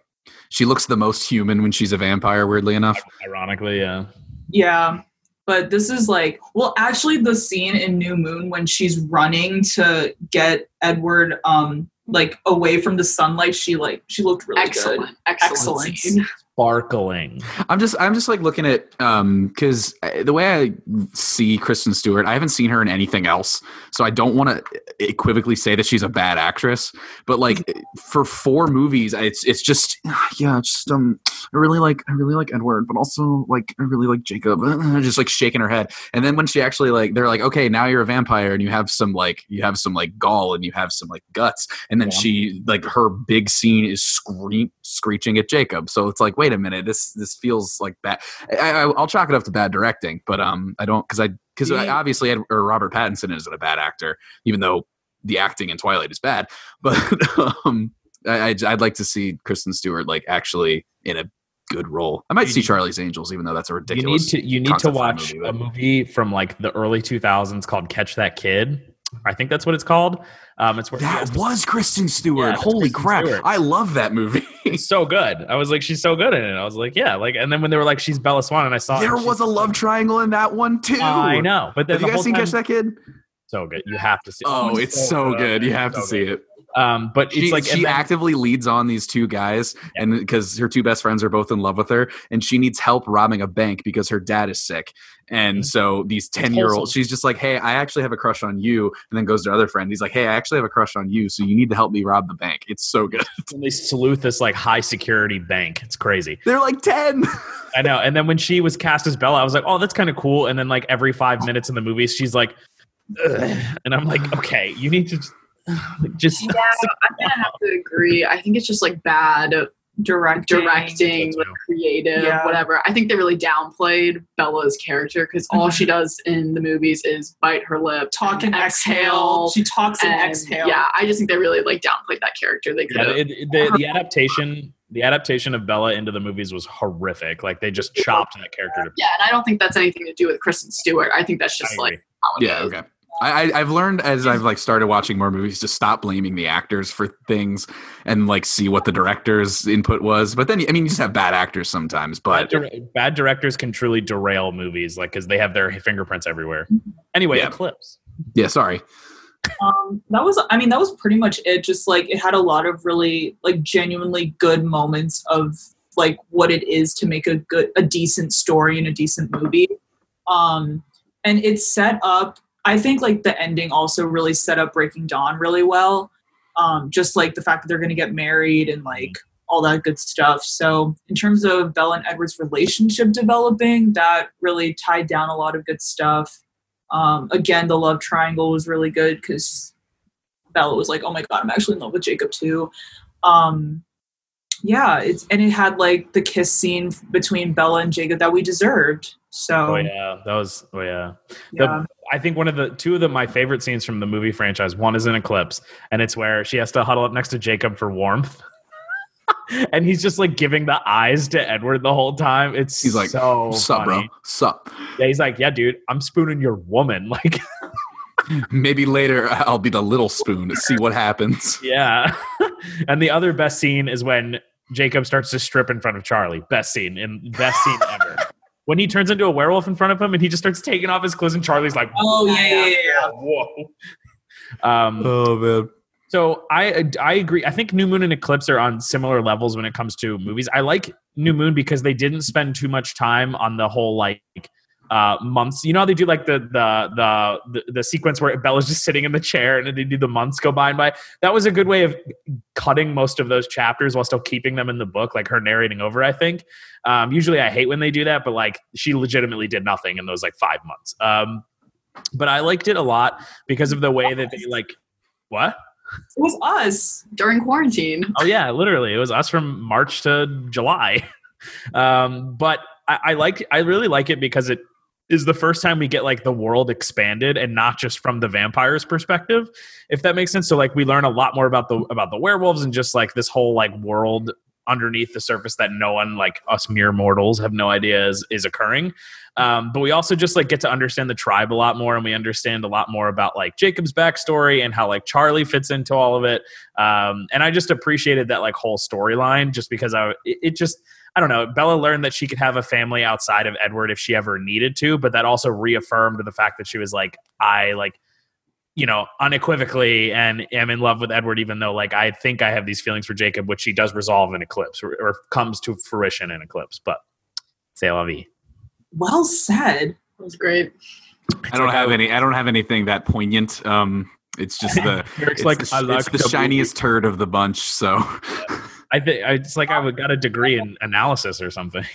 she looks the most human when she's a vampire? Weirdly enough, Ironically, yeah. Yeah, but this is like, well, actually, the scene in New Moon when she's running to get Edward, um, like away from the sunlight, she like she looked really excellent, good. excellent, Excellent. scene. Sparkling. I'm just I'm just like looking at um because the way I see Kristen Stewart, I haven't seen her in anything else, so I don't want to equivocally say that she's a bad actress. But like for four movies, it's it's just yeah, it's just um I really like I really like Edward, but also like I really like Jacob. Just like shaking her head, and then when she actually like they're like okay now you're a vampire and you have some like you have some like gall and you have some like guts, and then Yeah. she like her big scene is scream screeching at Jacob. So it's like wait a minute, this this feels like bad. I, I, I'll chalk it up to bad directing, but um I don't because I because obviously Ed, or Robert Pattinson isn't a bad actor, even though the acting in Twilight is bad. But um I, I'd, I'd like to see Kristen Stewart like actually in a good role. I might see Charlie's Angels, even though that's a ridiculous. You need to you need to concept for a watch movie, a movie from like the early 2000s called Catch That Kid. I think that's what it's called. Um, it's where that to- was Kristen Stewart. Yeah, Holy Kristen crap! Stewart. I love that movie. It's so good. I was like, she's so good in it. I was like, yeah, like, and then when they were like, she's Bella Swan, and I saw there was a love triangle in that one too. I know, but then Have you guys seen time, Catch That Kid? so good. You have to see. Oh, it's so good. You have to So see good. it. Um, but it's she, like she then- actively leads on these two guys and because her two best friends are both in love with her and she needs help robbing a bank because her dad is sick and Mhm. so these 10 year olds she's just like hey i actually have a crush on you and then goes to her other friend he's like hey i actually have a crush on you so you need to help me rob the bank it's so good and they salute this like high security bank. It's crazy. they're like 10 I know. And then when she was cast as Bella, I was like, oh, that's kind of cool. And then like every five minutes in the movie, she's like, Ugh. and I'm like, okay, you need to just, just Yeah, I'm gonna have to agree. I think it's just like bad Directing. directing, like creative, Yeah. whatever. I think they really downplayed Bella's character because all she mm-hmm. does in the movies is bite her lip, Talk and and exhale. She talks and, and exhale. Yeah, I just think they really like downplayed that character. They could Yeah, it, it- the, the adaptation, the adaptation of Bella into the movies was horrific. Like they just chopped that character to yeah, and I don't think that's anything to do with Kristen Stewart. I think that's I just agree. like Yeah, okay. I, I, I've learned as I've like started watching more movies to stop blaming the actors for things and like see what the director's input was. But then, I mean, you just have bad actors sometimes. Bad, But dir- bad directors can truly derail movies, like because they have their fingerprints everywhere. Anyway, Yeah. Eclipse. yeah, sorry. um that was i mean that was pretty much it just like it had a lot of really like genuinely good moments of like what it is to make a good a decent story and a decent movie um and it's set up i think like the ending also really set up breaking dawn really well um just like the fact that they're going to get married and like all that good stuff so in terms of bella and edward's relationship developing that really tied down a lot of good stuff um, again, the love triangle was really good because Bella was like, "Oh my god, I'm actually in love with Jacob too." Um, yeah, it's and it had like the kiss scene between Bella and Jacob that we deserved. Oh, so Oh yeah, that was. Oh yeah. yeah. I think one of the two of the my favorite scenes from the movie franchise. One is in Eclipse, and it's where she has to huddle up next to Jacob for warmth, and he's just like giving the eyes to Edward the whole time. It's He's like, so Sup, bro? Sup? Yeah, he's like, yeah, dude, I'm spooning your woman. Like, Maybe later I'll be the little spoon to see what happens. yeah. and the other best scene is when Jacob starts to strip in front of Charlie. Best scene in best scene ever. When he turns into a werewolf in front of him and he just starts taking off his clothes and Charlie's like, Oh yeah, yeah, yeah. yeah. whoa. Um, Oh man. So I I agree. I think New Moon and Eclipse are on similar levels when it comes to movies. I like New Moon because they didn't spend too much time on the whole like uh months. You know how they do like the the the the, the sequence where Bella's just sitting in the chair and then they do the months go by and by. That was a good way of cutting most of those chapters while still keeping them in the book, like her narrating over. I think. Um, usually I hate when they do that, but like she legitimately did nothing in those like five months. Um, but I liked it a lot because of the way that they like what. It was us. during quarantine. Oh yeah, literally, it was us from March to July. Um, but I, I like, I really like it because it is the first time we get like the world expanded and not just from the vampires' perspective, if that makes sense. So like we learn a lot more about the about the werewolves and just like this whole like world underneath the surface that no one like us mere mortals have no idea is is occurring. Um, but we also just like get to understand the tribe a lot more, and we understand a lot more about like Jacob's backstory and how like Charlie fits into all of it. Um, and I just appreciated that like whole storyline just because I it, it just I don't know. Bella learned that she could have a family outside of Edward if she ever needed to, but that also reaffirmed the fact that she was like I like you know unequivocally and am in love with Edward even though like I think I have these feelings for Jacob which she does resolve in Eclipse or, or comes to fruition in Eclipse. But c'est la vie. Well said. That was great. I don't have any. I don't have anything that poignant. Um, it's just the. It's like, the, "I it's the the shiniest turd of the bunch. So I think it's like I would got a degree in analysis or something.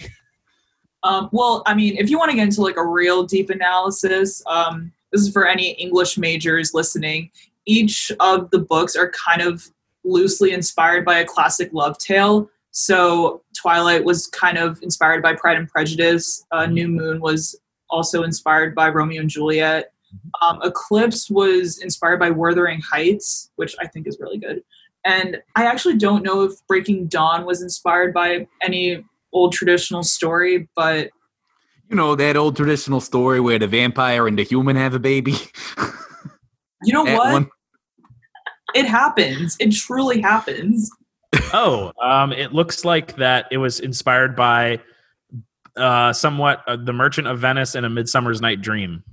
Um, well, I mean, if you want to get into like a real deep analysis, um, this is for any English majors listening. Each of the books are kind of loosely inspired by a classic love tale. So Twilight was kind of inspired by Pride and Prejudice. Uh, New Moon was also inspired by Romeo and Juliet. Um, Eclipse was inspired by Wuthering Heights, which I think is really good. And I actually don't know if Breaking Dawn was inspired by any old traditional story, but you know that old traditional story where the vampire and the human have a baby. you know what? one. It happens. It truly happens. oh, um, it looks like that it was inspired by uh, somewhat uh, the Merchant of Venice and a Midsummer's Night Dream.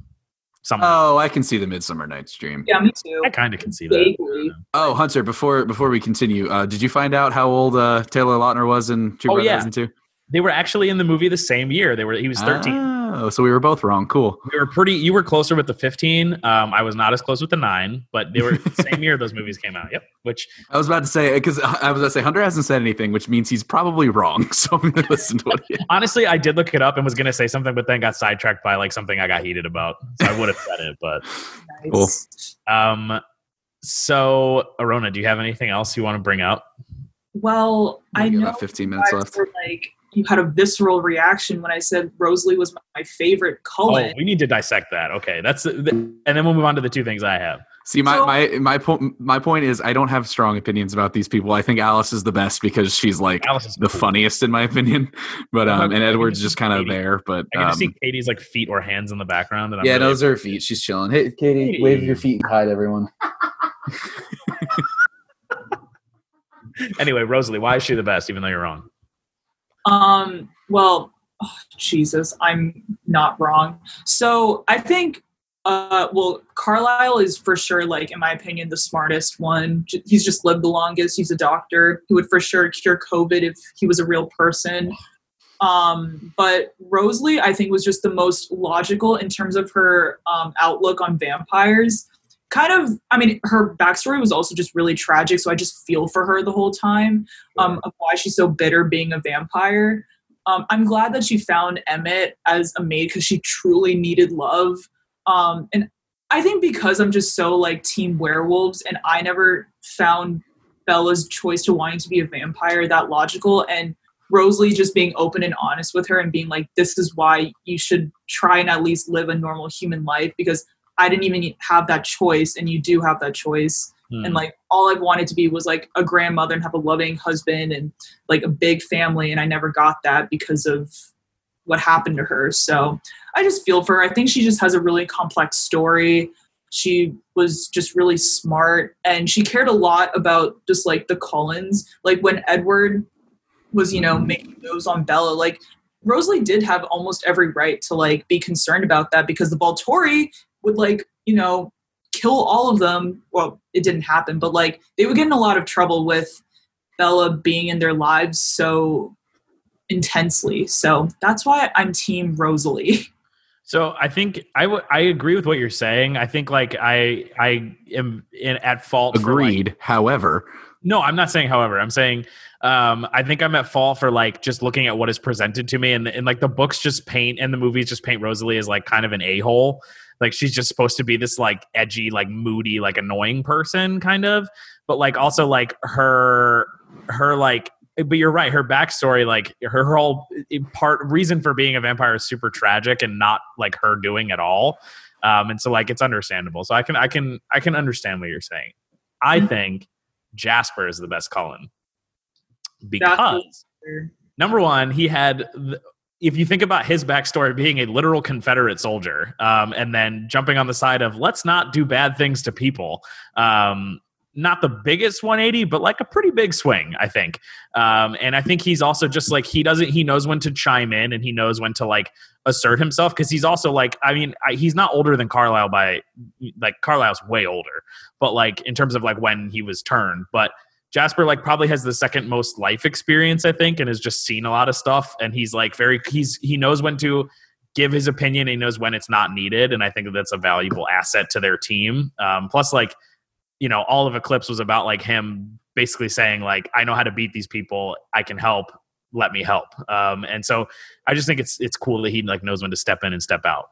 Somehow. Oh, I can see the Midsummer Night's Dream. Yeah, me too. I kind of can see that. Vaguely. Oh, Hunter, before before we continue, uh, did you find out how old uh, Taylor Lautner was in True Oh, Blood yeah. Season Two? They were actually in the movie the same year. They were. He was thirteen. Oh, so we were both wrong. Cool. We were pretty. You were closer with the fifteen. Um, I was not as close with the nine, but they were the same year those movies came out. Yep. Which I was about to say because I was about to say Hunter hasn't said anything, which means he's probably wrong. So I'm going to listen to what he honestly, I did look it up and was going to say something, but then got sidetracked by like something I got heated about. So I would have said it, but Nice. um. So Arona, do you have anything else you want to bring up? Well, I We know about 15 minutes left. were like you had a visceral reaction when I said Rosalie was my favorite color. Oh, we need to dissect that. Okay, that's the, and then we'll move on to the two things I have. See, my So- my my point my point is I don't have strong opinions about these people. I think Alice is the best because she's like Alice is the cool. funniest in my opinion. But um, and Edward's just kind of there. But I can um, see Katie's like feet or hands in the background. And I'm yeah, really- those are her feet. She's chilling. Hey, Katie, wave your feet and hide everyone. Anyway, Rosalie, why is she the best? Even though you're wrong. Um, well, oh, Jesus, I'm not wrong. So I think, uh, well, Carlisle is for sure, like, in my opinion, the smartest one. He's just lived the longest. He's a doctor. He would for sure cure COVID if he was a real person. Um, but Rosalie, I think, was just the most logical in terms of her um, outlook on vampires. Kind of, I mean, her backstory was also just really tragic. So I just feel for her the whole time um, of why she's so bitter being a vampire. Um, I'm glad that she found Emmett as a maid because she truly needed love. Um, and I think because I'm just so like team werewolves and I never found Bella's choice to wanting to be a vampire that logical and Rosalie just being open and honest with her and being like, this is why you should try and at least live a normal human life because I didn't even have that choice and you do have that choice Hmm. and like all I wanted to be was like a grandmother and have a loving husband and like a big family and I never got that because of what happened to her. So I just feel for her. I think she just has a really complex story. She was just really smart and she cared a lot about just like the Cullens. Like when Edward was, you know, making moves on Bella, like Rosalie did have almost every right to like be concerned about that because the Volturi would like, you know, kill all of them. Well, it didn't happen, but like they would get in a lot of trouble with Bella being in their lives so intensely. So that's why I'm team Rosalie. So I think I would I agree with what you're saying. I think like I I am in, at fault. for, like- Agreed. However, no, I'm not saying. However, I'm saying um, I think I'm at fault for like just looking at what is presented to me, and and like the books just paint and the movies just paint Rosalie as like kind of an a hole. Like she's just supposed to be this like edgy, like moody, like annoying person, kind of. But like also like her her like. But you're right. Her backstory, like her, her whole part reason for being a vampire, is super tragic and not like her doing at all. Um, and so like it's understandable. So I can I can I can understand what you're saying. I Mhm. think Jasper is the best Cullen because number one, he had. th- If you think about his backstory being a literal Confederate soldier, um, and then jumping on the side of let's not do bad things to people, um, not the biggest 180, but like a pretty big swing, I think. Um, and I think he's also just like he doesn't. He knows when to chime in, and he knows when to like assert himself because he's also like I mean I, he's not older than Carlisle by like Carlisle's way older, but like in terms of like when he was turned, but Jasper like probably has the second most life experience, I think, and has just seen a lot of stuff. And he's like very he's he knows when to give his opinion. He knows when it's not needed, and I think that that's a valuable asset to their team. Um, plus, like you know, all of Eclipse was about like him basically saying like I know how to beat these people. I can help. Let me help. Um, and so I just think it's it's cool that he like knows when to step in and step out.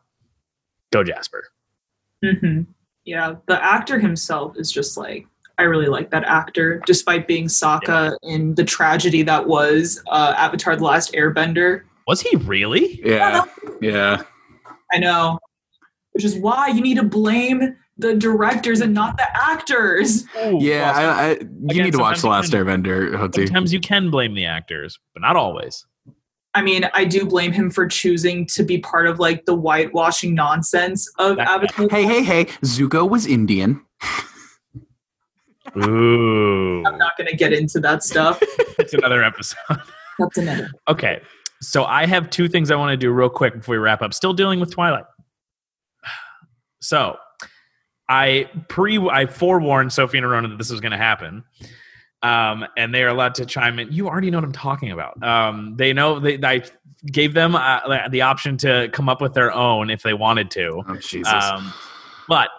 Go Jasper. Mm-hmm. Yeah, the actor himself is just like I really like that actor, despite being Sokka in the tragedy that was uh, Avatar: The Last Airbender. Was he really? yeah, yeah. I know, which is why you need to blame the directors and not the actors. Oh, yeah, I, I, you Again, need to watch The Last you Airbender, Hoti. Sometimes you can blame the actors, but not always. I mean, I do blame him for choosing to be part of like the whitewashing nonsense of That- Avatar. Hey, hey, hey! Zuko was Indian. Ooh, I'm not going to get into that stuff. it's another episode. That's another. Okay, so I have two things I want to do real quick before we wrap up. Still dealing with Twilight. So, I pre I forewarned Sophie and Arona that this was going to happen, um, and they are allowed to chime in. You already know what I'm talking about. Um, they know they I gave them uh, the option to come up with their own if they wanted to. Oh Jesus! Um, but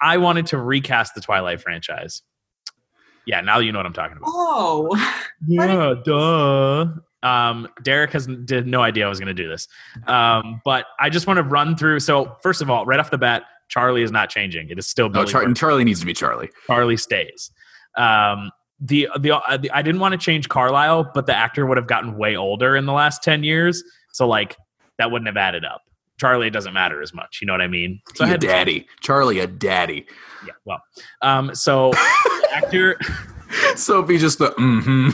I wanted to recast the Twilight franchise. Yeah, now you know what I'm talking about. Oh, Yeah, duh. Um, Derek has did no idea I was going to do this, um, but I just want to run through. So first of all, right off the bat, Charlie is not changing. It is still no, Billy. Char- Charlie needs to be Charlie. Charlie stays. Um, the, the uh, the I didn't want to change Carlisle, but the actor would have gotten way older in the last ten years, so like that wouldn't have added up. Charlie, doesn't matter as much. You know what I mean? So I He a had daddy. Charlie, a daddy. Yeah. Well, um, so actor. Sophie just the mm-hmm.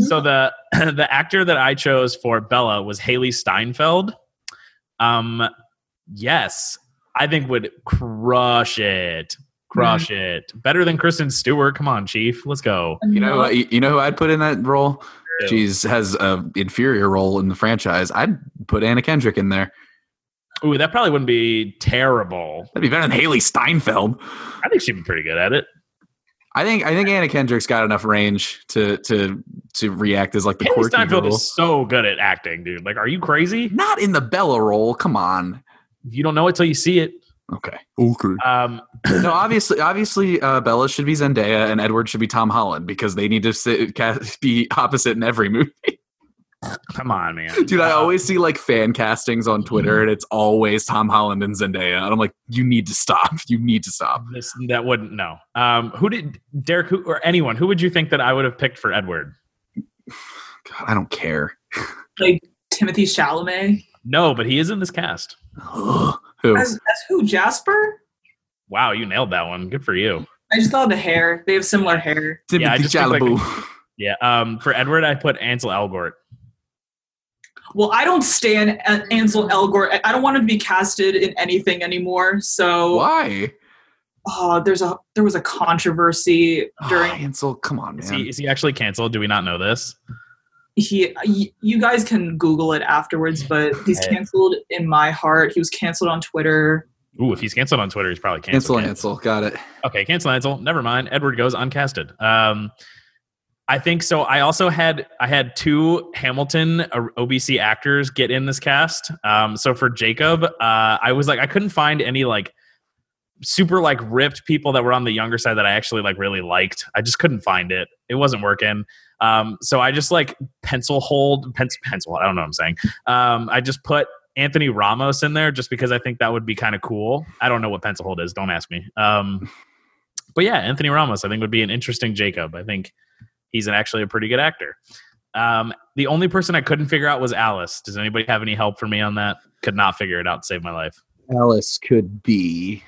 so the the actor that I chose for Bella was Hailee Steinfeld. Um, yes, I think would crush it, crush mm-hmm. it. Better than Kristen Stewart. Come on, Chief, let's go. You know, who- you know who I'd put in that role? Who? She's has a inferior role in the franchise. I'd put Anna Kendrick in there. Ooh, that probably wouldn't be terrible. That'd be better than Hailee Steinfeld. I think she'd be pretty good at it. I think I think Anna Kendrick's got enough range to to to react as like the Hailee quirky Steinfeld girl. is so good at acting, dude. Like, are you crazy? Not in the Bella role. Come on. You don't know it till you see it. Okay. Okay. Um, no, obviously, obviously, uh, Bella should be Zendaya and Edward should be Tom Holland because they need to sit, ca- be opposite in every movie. come on, man. Dude, I always see like fan castings on Twitter, and it's always Tom Holland and Zendaya, and I'm like, you need to stop. You need to stop. This, that wouldn't no. Um, who did Derek? Who or anyone? Who would you think that I would have picked for Edward? God, I don't care. like Timothy Chalamet. No, but he is in this cast. Who? As, as who? Jasper? Wow, you nailed that one. Good for you. I just thought the hair. They have similar hair. Yeah, I Timothy just think, like, Chalamet. Yeah. Um, for Edward, I put Ansel Elgort. Well, I don't stand Ansel Elgort. I don't want him to be casted in anything anymore. So, Why? oh, there's a there was a controversy during Oh, Ansel, come on, Is he is he actually canceled? Do we not know this? He. You guys can Google it afterwards, but he's canceled in my heart. He was canceled on Twitter. Ooh, if he's canceled on Twitter, he's probably Ansel, canceled. Ansel, got it. Okay, cancel Ansel. Never mind. Edward goes uncasted. Um, I think so. I also had I had two Hamilton uh, OBC actors get in this cast. Um, so for Jacob, uh, I was like I couldn't find any like super like ripped people that were on the younger side that I actually like really liked. I just couldn't find it. It wasn't working. Um, so I just like pencil hold pencil pencil. I don't know what I'm saying. Um, I just put Anthony Ramos in there just because I think that would be kind of cool. I don't know what pencil hold is. Don't ask me. Um, but yeah, Anthony Ramos, I think would be an interesting Jacob. I think he's an, actually a pretty good actor. Um, the only person I couldn't figure out was Alice. Does anybody have any help for me on that? Could not figure it out to save my life. Alice could be.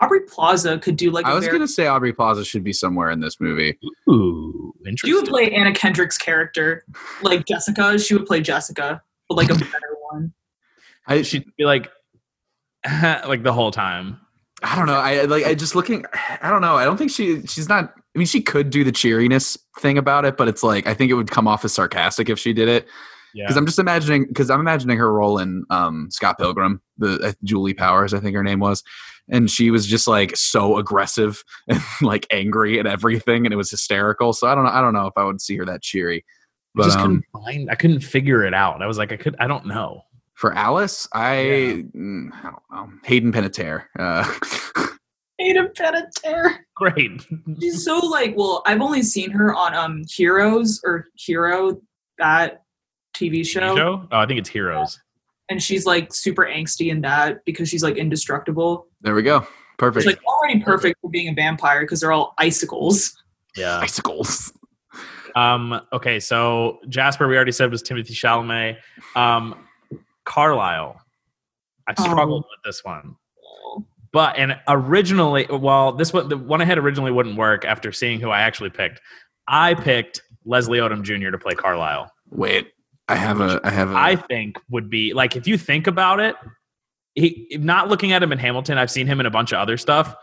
Aubrey Plaza could do like. I a was very- gonna say Aubrey Plaza should be somewhere in this movie. Ooh, interesting. She would play Anna Kendrick's character, like Jessica. She would play Jessica, but like a better one. I She'd be like, like the whole time. I don't know. I like. I just looking. I don't know. I don't think she. She's not. I mean, she could do the cheeriness thing about it, but it's like I think it would come off as sarcastic if she did it. Yeah. Because I'm just imagining. Because I'm imagining her role in um, Scott Pilgrim, the uh, Julie Powers, I think her name was, and she was just like so aggressive and like angry at everything, and it was hysterical. So I don't know. I don't know if I would see her that cheery. I But just um, couldn't find. I couldn't figure it out. I was like, I could. I don't know. for Alice, I, Yeah. mm, I don't know. Hayden Panettiere. Uh, Ada Panettiere. Great. She's so like. Well, I've only seen her on um Heroes or Hero that TV show, Show? Oh, I think it's Heroes. And she's like super angsty in that because she's like indestructible. there we go. It's Perfect. like already perfect for being a vampire because they're all icicles. Yeah. Icicles. Um, okay, so Jasper, we already said was Timothy Chalamet. Um, Carlisle. I Oh. struggled with this one. But and originally, well, this one the one I had originally wouldn't work after seeing who I actually picked. I picked Leslie Odom Jr. to play Carlisle. Wait, I have a. I have a. I think would be like if you think about it, he not looking at him in Hamilton, I've seen him in a bunch of other stuff.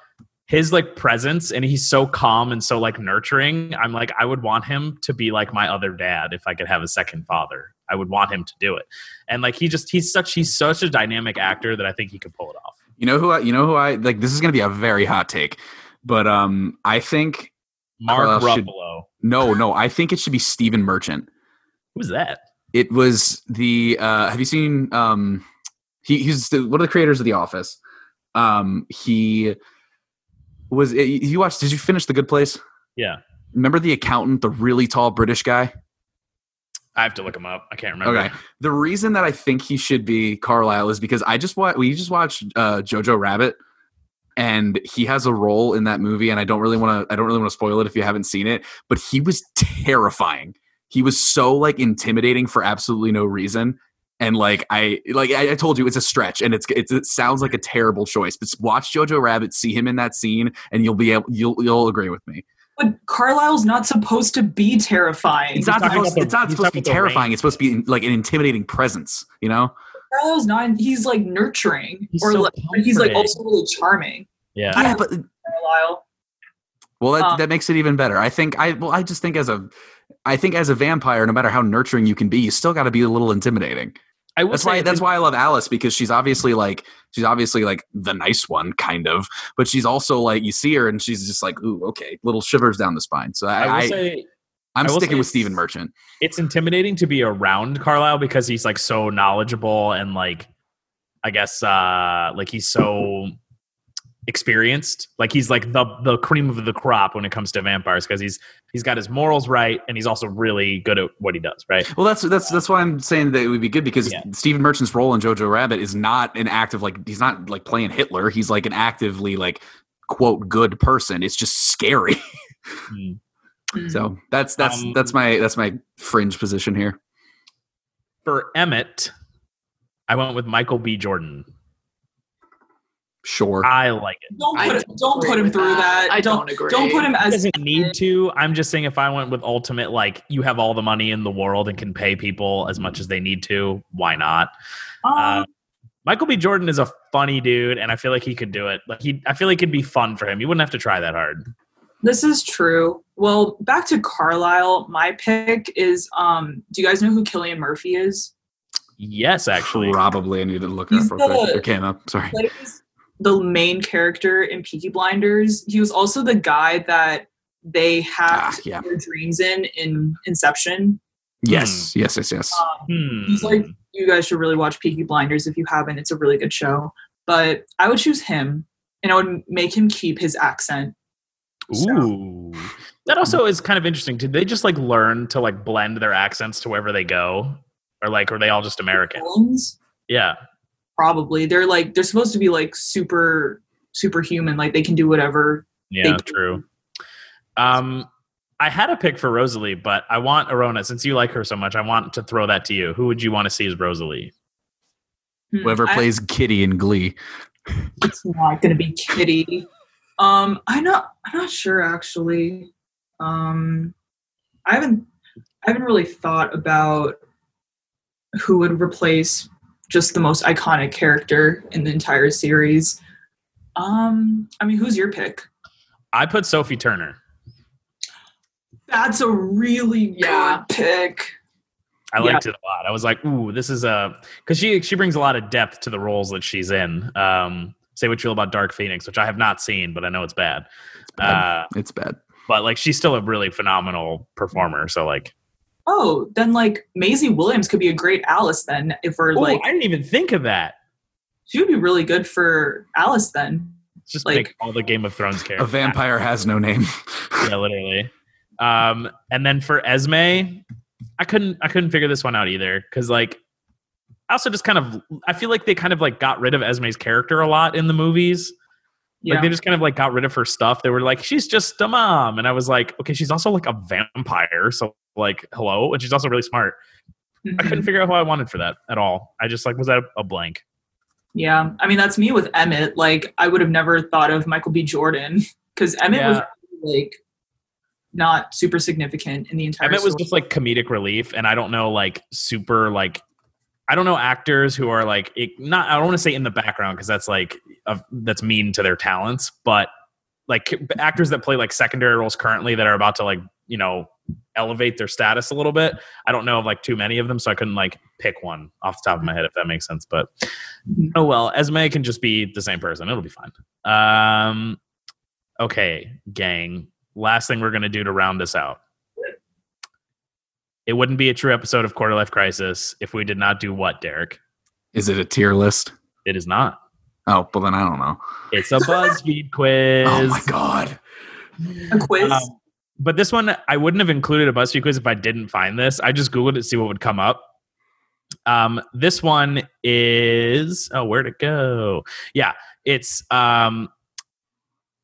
His like presence and he's so calm and so like nurturing. I'm like, I would want him to be like my other dad if I could have a second father. I would want him to do it. And like he just he's such he's such a dynamic actor that I think he could pull it off. you know who? I, you know who? I like. This is going to be a very hot take, but um, I think Mark should- Ruffalo. no, no. I think it should be Stephen Merchant. Who's that? It was the. uh Have you seen? Um, he, he's the, one of the creators of The Office. Um, he was. You watched? Did you finish The Good Place? Yeah. Remember the accountant, the really tall British guy? I have to look him up. I can't remember. Okay. The reason that I think he should be Carlisle is because I just watched we just watched uh, Jojo Rabbit, and he has a role in that movie, and I don't really want to I don't really want to spoil it if you haven't seen it, but he was terrifying. He was so like intimidating for absolutely no reason, And like I like I, I told you, it's a stretch, and it's, it's it sounds like a terrible choice. But watch Jojo Rabbit, see him in that scene, and you'll be able you'll you'll agree with me. But Carlisle's not supposed to be terrifying. It's not supposed, the- it's not supposed to be talking about the terrifying. range. It's supposed to be like an intimidating presence. You know? Carlisle's not. He's like nurturing, He's or so like, he's like comforting. also really charming. Yeah. Yeah, but Carlisle. Well, that, Um, that makes it even better. I think I well, I just think as a, I think as a vampire, no matter how nurturing you can be, you still got to be a little intimidating. I That's say why. That's why I love Alice because she's obviously like she's obviously like the nice one, kind of, but she's also like you see her and she's just like ooh, okay, little shivers down the spine. So I I, say I'm I will sticking with Stephen Merchant. it's intimidating to be around Carlisle because he's like so knowledgeable and like I guess uh like he's so experienced. Like he's like the the cream of the crop when it comes to vampires because he's he's got his morals right and he's also really good at what he does, right? Well, that's that's that's why I'm saying that it would be good because Yeah. Stephen Merchant's role in Jojo Rabbit is not an active like he's not like playing Hitler. He's like an actively like quote good person. It's just scary. Hmm. So that's that's Um, that's my that's my fringe position here. For Emmett, I went with Michael B. Jordan. Sure. I like it. Don't I put it, don't put him through that. I don't don't agree. don't put him He as doesn't need to. I'm just saying if I went with Ultimate, like you have all the money in the world and can pay people as much as they need to, why not? Um, Uh, Michael B. Jordan is a funny dude, and I feel like he could do it. Like he, I feel like it'd be fun for him. You wouldn't have to try that hard. This is true. Well, back to Carlisle. My pick is um do you guys know who Cillian Murphy is? Yes, actually. Probably I need to look her He's up real quick. the- Or came up. Sorry. Plays the main character in Peaky Blinders. He was also the guy that they hacked Ah, yeah. their dreams in in Inception. Yes. Yes. Yes. Yes. Um, Hmm. He's like you guys should really watch Peaky Blinders if you haven't. It's a really good show. But I would choose him and I would make him keep his accent. Ooh. That also is kind of interesting. Did they just like learn to like blend their accents to wherever they go? Or like are they all just American? Yeah. Probably. They're like they're supposed to be like super superhuman, like they can do whatever. Yeah, true. Um I had a pick for Rosalie, but I want Arona, since you like her so much, I want to throw that to you. Who would you want to see as Rosalie? Hmm, Whoever I- plays Kitty in Glee. it's not gonna be Kitty. Um, I'm not. I'm not sure actually. Um, I haven't. I haven't really thought about who would replace just the most iconic character in the entire series. Um, I mean, who's your pick? I put Sophie Turner. That's a really Yeah. good pick. I Yeah. liked it a lot. I was like, ooh, this is a because she she brings a lot of depth to the roles that she's in. Um, say what you will about Dark Phoenix, which I have not seen, but I know it's bad. It's bad. Uh, it's bad. but like she's still a really phenomenal performer. So like, Oh, then like Maisie Williams could be a great Alice then. If we're oh, like, I didn't even think of that. she would be really good for Alice then. Just Like- make all the Game of Thrones characters. A vampire has no name. yeah, literally. Um, and then for Esme, I couldn't I couldn't figure this one out either because like I also just kind of I feel like they kind of like got rid of Esme's character a lot in the movies. Yeah. Like they just kind of like got rid of her stuff. They were like, she's just a mom, and I was like, okay, she's also like a vampire, so like hello, and she's also really smart. I couldn't mm-hmm. figure out who I wanted for that at all. I just like was that a, a blank. Yeah, I mean that's me with Emmett. Like I would have never thought of Michael B. Jordan because Emmett was like not super significant in the entire. Emmett was just like comedic relief, and I don't know like super like I don't know actors who are like it, not. I don't want to say in the background because that's like of that's mean to their talents, but like actors that play like secondary roles currently that are about to like you know elevate their status a little bit. I don't know of like too many of them, so I couldn't like pick one off the top of my head if that makes sense. But oh well, Esme can just be the same person. It'll be fine. Um, okay, gang. Last thing we're gonna do to round this out. It wouldn't be a true episode of Quarter Life Crisis if we did not do what, Derek? Is it a tier list? It is not. Oh, well then I don't know. It's a BuzzFeed quiz. Oh my god. a quiz. Um, but this one, I wouldn't have included a BuzzFeed quiz if I didn't find this. I just Googled it to see what would come up. Um, this one is oh, where'd it go? Yeah, it's um,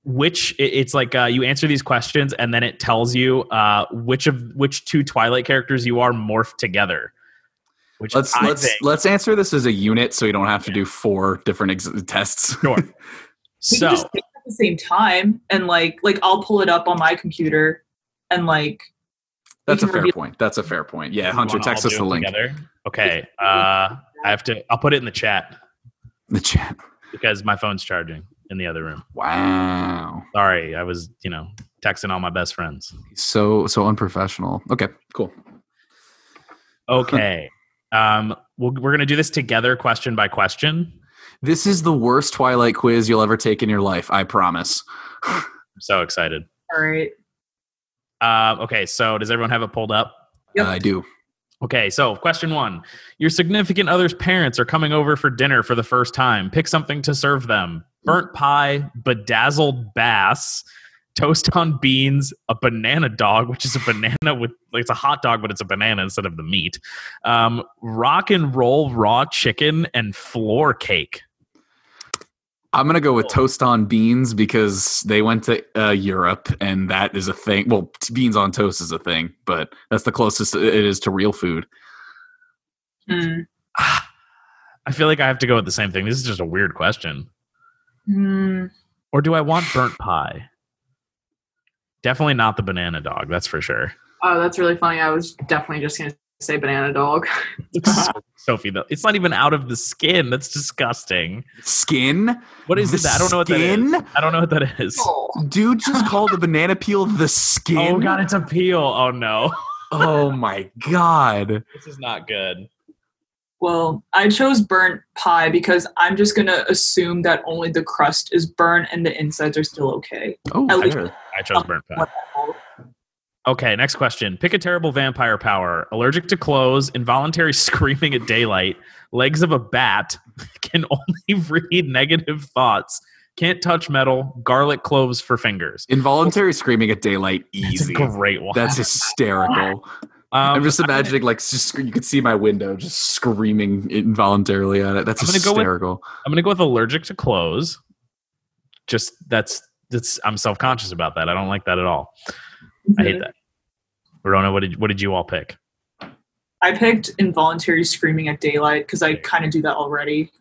which it- it's like uh, you answer these questions and then it tells you uh, which of which two Twilight characters you are morphed together. Which Let's I let's think- let's answer this as a unit, so you don't have to do four different ex- tests. Sure. so can just take it at the same time and like like I'll pull it up on my computer and like That's a fair review- point. That's a fair point. Yeah, Hunter, text us the link. Together? Okay. Uh, I have to. I'll put it in the chat The chat. because my phone's charging in the other room. Wow. Sorry, I was you know texting all my best friends. So so unprofessional. Okay, cool. Okay. Um, we'll, we're gonna do this together, question by question. This is the worst Twilight quiz you'll ever take in your life. I promise. I'm so excited. all right. Uh, okay, so does everyone have it pulled up? Yep. I do. Okay, so question one. Your significant other's parents are coming over for dinner for the first time. Pick something to serve them burnt pie, bedazzled bass, toast on beans, a banana dog, which is a banana with, like, it's a hot dog, but it's a banana instead of the meat, um, rock and roll raw chicken, and floor cake. I'm gonna go with toast on beans because they went to uh, Europe and that is a thing. Well, beans on toast is a thing, but that's the closest it is to real food. Hmm. I feel like I have to go with the same thing. This is just a weird question. Hmm. Or do I want burnt pie? Definitely not the banana dog, that's for sure. Oh, that's really funny. I was definitely just gonna say banana dog. Sophie, though, it's not even out of the skin. That's disgusting. Skin, What is The it? I don't know what that skin? is. I don't know what that is. Dude, just called the banana peel the skin. Oh god, it's a peel. Oh no, Oh my god. this is not good. Well, I chose burnt pie because I'm just gonna assume that only the crust is burnt and the insides are still okay. Oh, At least- fair. I chose burnt pie. What the hell? Okay, next question. Pick a terrible vampire power. Allergic to clothes, involuntary screaming at daylight, legs of a bat, can only read negative thoughts, can't touch metal, garlic cloves for fingers. involuntary screaming at daylight. That's Easy. a great one. That's hysterical. Um, I'm just imagining like just you could see my window just screaming involuntarily at it. That's I'm gonna go with- hysterical. I'm gonna go with allergic to clothes. Just that's that's I'm self conscious about that. I don't like that at all. I hate that. Arona, what did what did you all pick? I picked involuntary screaming at daylight because I kind of do that already.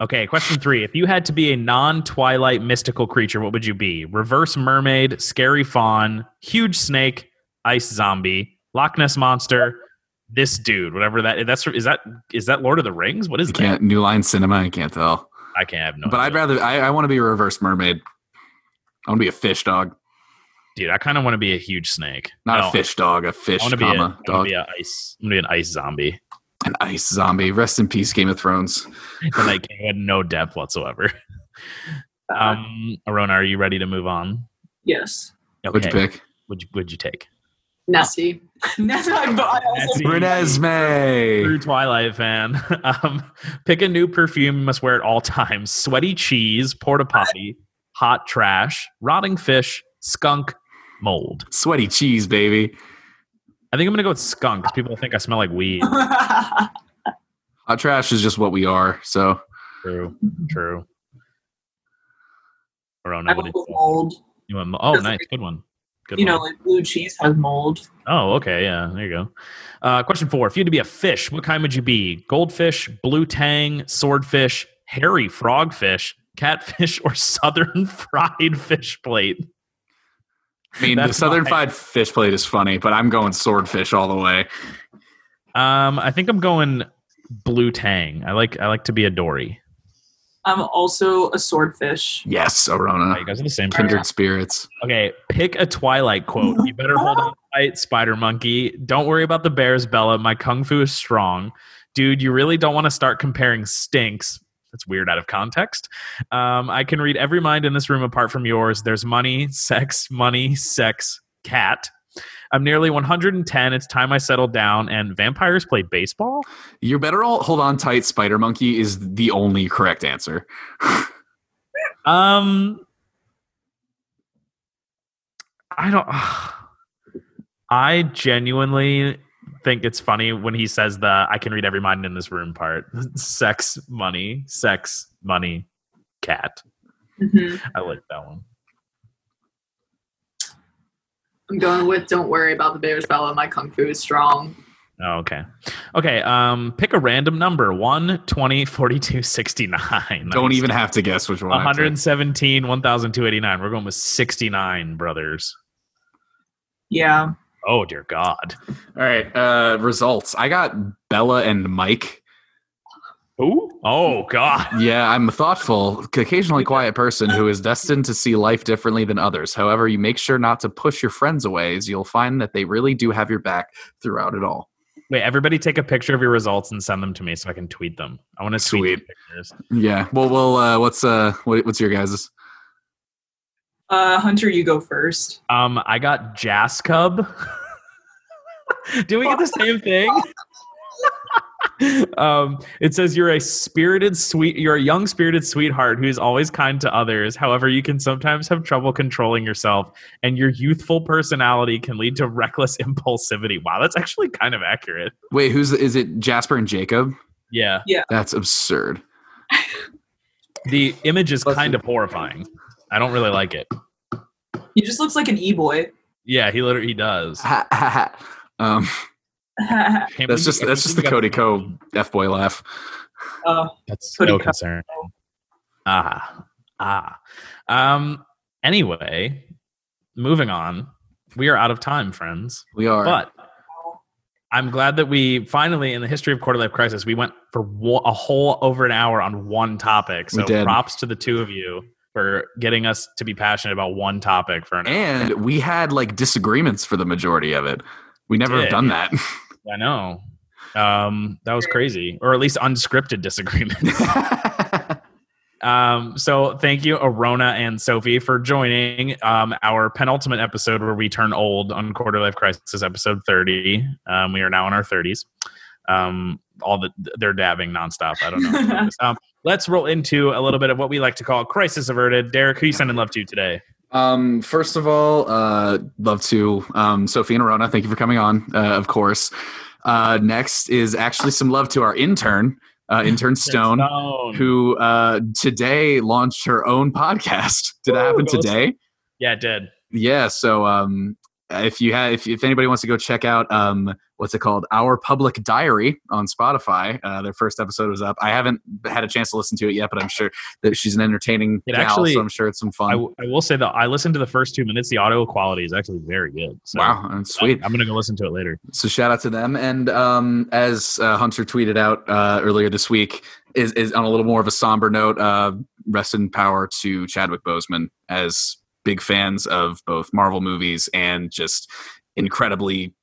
Okay, question three. If you had to be a non Twilight mystical creature, what would you be? Reverse mermaid, scary fawn, huge snake, ice zombie, Loch Ness monster, this dude, whatever that that's is that is that Lord of the Rings? What is You that? can't New Line Cinema. I can't tell. I can't have no. but I'd rather. I, I want to be a reverse mermaid. I want to be a fish dog, dude. I kind of want to be a huge snake. not No, a fish dog. A fish, I want to be a, I comma wanna dog. be a ice. I'm gonna be an ice zombie. An ice zombie. Rest in peace, Game of Thrones. The Night King had no depth whatsoever. Uh, Um, Arona, are you ready to move on? yes. What'd you pick? Would you, would you take? Nessie. That's what I, I also That's- Renesmee. True Twilight fan. Um, pick a new perfume. You must wear at all times. Sweaty cheese, porta potty, hot trash, rotting fish, skunk, mold. Sweaty cheese, baby. I think I'm gonna go with skunk because people think I smell like weed. Hot trash is just what we are. So True, true. Arona, I what went did with you, mold. you want? Oh, nice, like, good one. Good You one. know, like blue cheese has mold. Oh, okay. Yeah, there you go. Uh, question four. If you had to be a fish, what kind would you be? Goldfish, blue tang, swordfish, hairy frogfish, catfish, or southern fried fish plate? I mean, the southern my- fried fish plate is funny, but I'm going swordfish all the way. Um, I think I'm going blue tang. I like I like to be a dory. I'm also a swordfish. Yes, Oh, Arona. you guys are the same. Kindred spirits. Okay, pick a Twilight quote. You better hold on tight, Spider Monkey. Don't worry about the bears, Bella. My kung fu is strong. Dude, you really don't want to start comparing stinks. That's weird out of context. Um, I can read every mind in this room apart from yours. There's money, sex, money, sex, cat. I'm nearly 110. It's time I settled down. And vampires play baseball? You're better all hold on tight. Spider monkey is the only correct answer. Um, I don't. I genuinely think it's funny when he says the "I can read every mind in this room" part. sex, money, sex, money, cat. hmm I like that one. I'm going with Don't Worry About the Bears, Bella. My Kung Fu is strong. Oh, okay. Okay. Um, pick a random number 1, 20, 42, 69. Don't even have to guess which one. I 117, 1,289. We're going with 69, brothers. Yeah. Oh, dear God. All right. Uh, results. I got Bella and Mike. Who? Oh, God. Yeah, I'm a thoughtful, occasionally quiet person who is destined to see life differently than others. However, you make sure not to push your friends away, as you'll find that they really do have your back throughout it all. Wait, everybody take a picture of your results and send them to me so I can tweet them. I want to tweet Sweet. pictures. Yeah. Well, well. Uh, what's uh, what, what's your guys's? Uh, Hunter, you go first. Um, I got Jazz Cub. Do we get the same thing? um, it says you're a spirited sweet you're a young spirited sweetheart who is always kind to others however you can sometimes have trouble controlling yourself and your youthful personality can lead to reckless impulsivity wow that's actually kind of accurate Wait, who's is it? Jasper and Jacob? yeah yeah, That's absurd. the image is Let's kind see. of horrifying i don't really like it He just looks like an e-boy. yeah he literally he does um, uh, that's believe- just that's just the Cody Co. F boy laugh. That's Cody no Cup. concern. Ah, ah. Um. Anyway, moving on. We are out of time, friends. We are. But I'm glad that we finally, in the history of quarter life crisis, we went for a whole over an hour on one topic. So props to the two of you for getting us to be passionate about one topic for an hour. and we had like disagreements for the majority of it. We never did, have done that. I know. Um, that was crazy, or at least unscripted disagreements. Um, so thank you, Arona and Sophie, for joining um, our penultimate episode where we turn old on Quarter Life Crisis, episode 30. Um, we are now in our 30s. Um, all the they're dabbing nonstop. I don't know. Let's roll into a little bit of what we like to call crisis averted. Derek, who you sending love to today? Um, first of all, uh, love to um, Sophie and Arona. Thank you for coming on. Uh, of course. Uh, next is actually some love to our intern, uh, intern Stone, Stone. who uh, today launched her own podcast. Did that happen today? Yeah, it did. Yeah. So um, if you have, if, if anybody wants to go check out um, what's it called, Our Public Diary on Spotify, uh, their first episode was up. I haven't had a chance to listen to it yet, but I'm sure that she's an entertaining It gal, actually- so I'm sure it's some fun. w- I will say that I listened to the first two minutes. The audio quality is actually very good. So wow, sweet. I'm gonna go listen to it later. So shout out to them. And um, as uh, Hunter tweeted out uh, earlier this week, is, is on a little more of a somber note. Uh, rest in power to Chadwick Boseman as big fans of both Marvel movies and just incredibly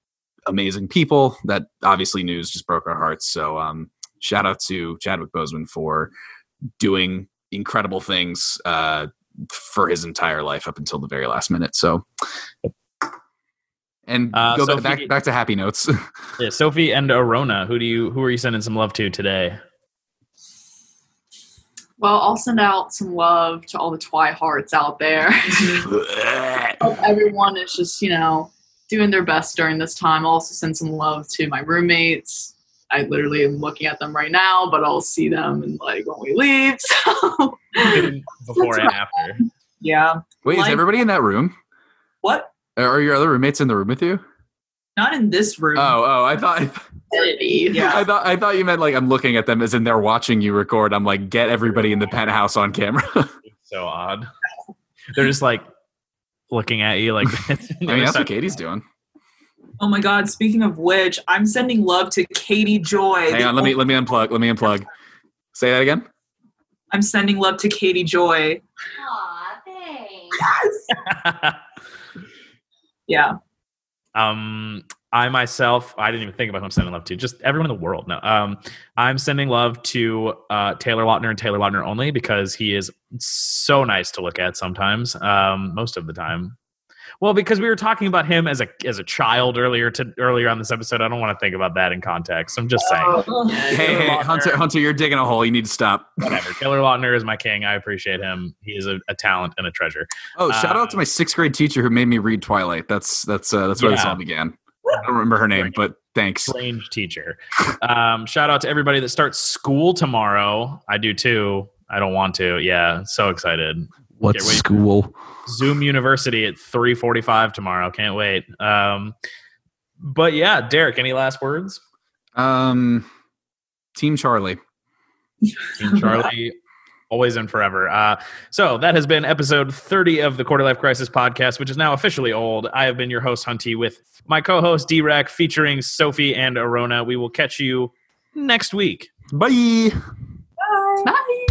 amazing people. That obviously news just broke our hearts. So um, shout out to Chadwick Boseman for doing incredible things uh, for his entire life up until the very last minute. So. And Uh, go Sophie- back back to happy notes. Yeah, Sophie and Arona. Who do you who are you sending some love to today? Well, I'll send out some love to all the Twihards out there. Hope everyone is just, you know, doing their best during this time. I'll also send some love to my roommates. I literally am looking at them right now, but I'll see them and like when we leave. So Before and That's after. yeah. Wait, is everybody in that room? What? Are your other roommates in the room with you? Not in this room. Oh, oh, I thought, Yeah. I thought, I thought you meant like I'm looking at them as in they're watching you record. I'm like, get everybody in the penthouse on camera. So odd. They're just like looking at you like I mean, that's what Katie's doing. Oh my God. Speaking of which, I'm sending love to Katie Joy. Hang on, let me let me unplug. Let me unplug. Say that again. I'm sending love to Katie Joy. Aw, thanks. Yes. Yeah. um I myself, I didn't even think about who I'm sending love to. Just everyone in the world. No, um, I'm sending love to uh, Taylor Lautner and Taylor Lautner only because he is so nice to look at sometimes, um, most of the time. Well, because we were talking about him as a as a child earlier to earlier on this episode. I don't want to think about that in context. I'm just saying. Oh, Hey, hey, Lautner- Hunter, Hunter, you're digging a hole. You need to stop. whatever. Taylor Lautner is my king. I appreciate him. He is a, a talent and a treasure. Oh, shout out to my sixth grade teacher who made me read Twilight. That's that's uh, that's where this all began. I don't remember her name, but thanks. Strange teacher. Um, shout out to everybody that starts school tomorrow. I do too. I don't want to. Yeah, so excited. What's Can't school? Zoom University at 3:45 tomorrow. Can't wait. Um, but yeah, Derek, any last words? Um, Team Charlie. Team Charlie, always and forever. Uh, so that has been episode 30 of the Quarter Life Crisis podcast, which is now officially old. I have been your host, Hunty, with my co host, DWreck, featuring Sophie and Arona. We will catch you next week. Bye. Bye. Bye.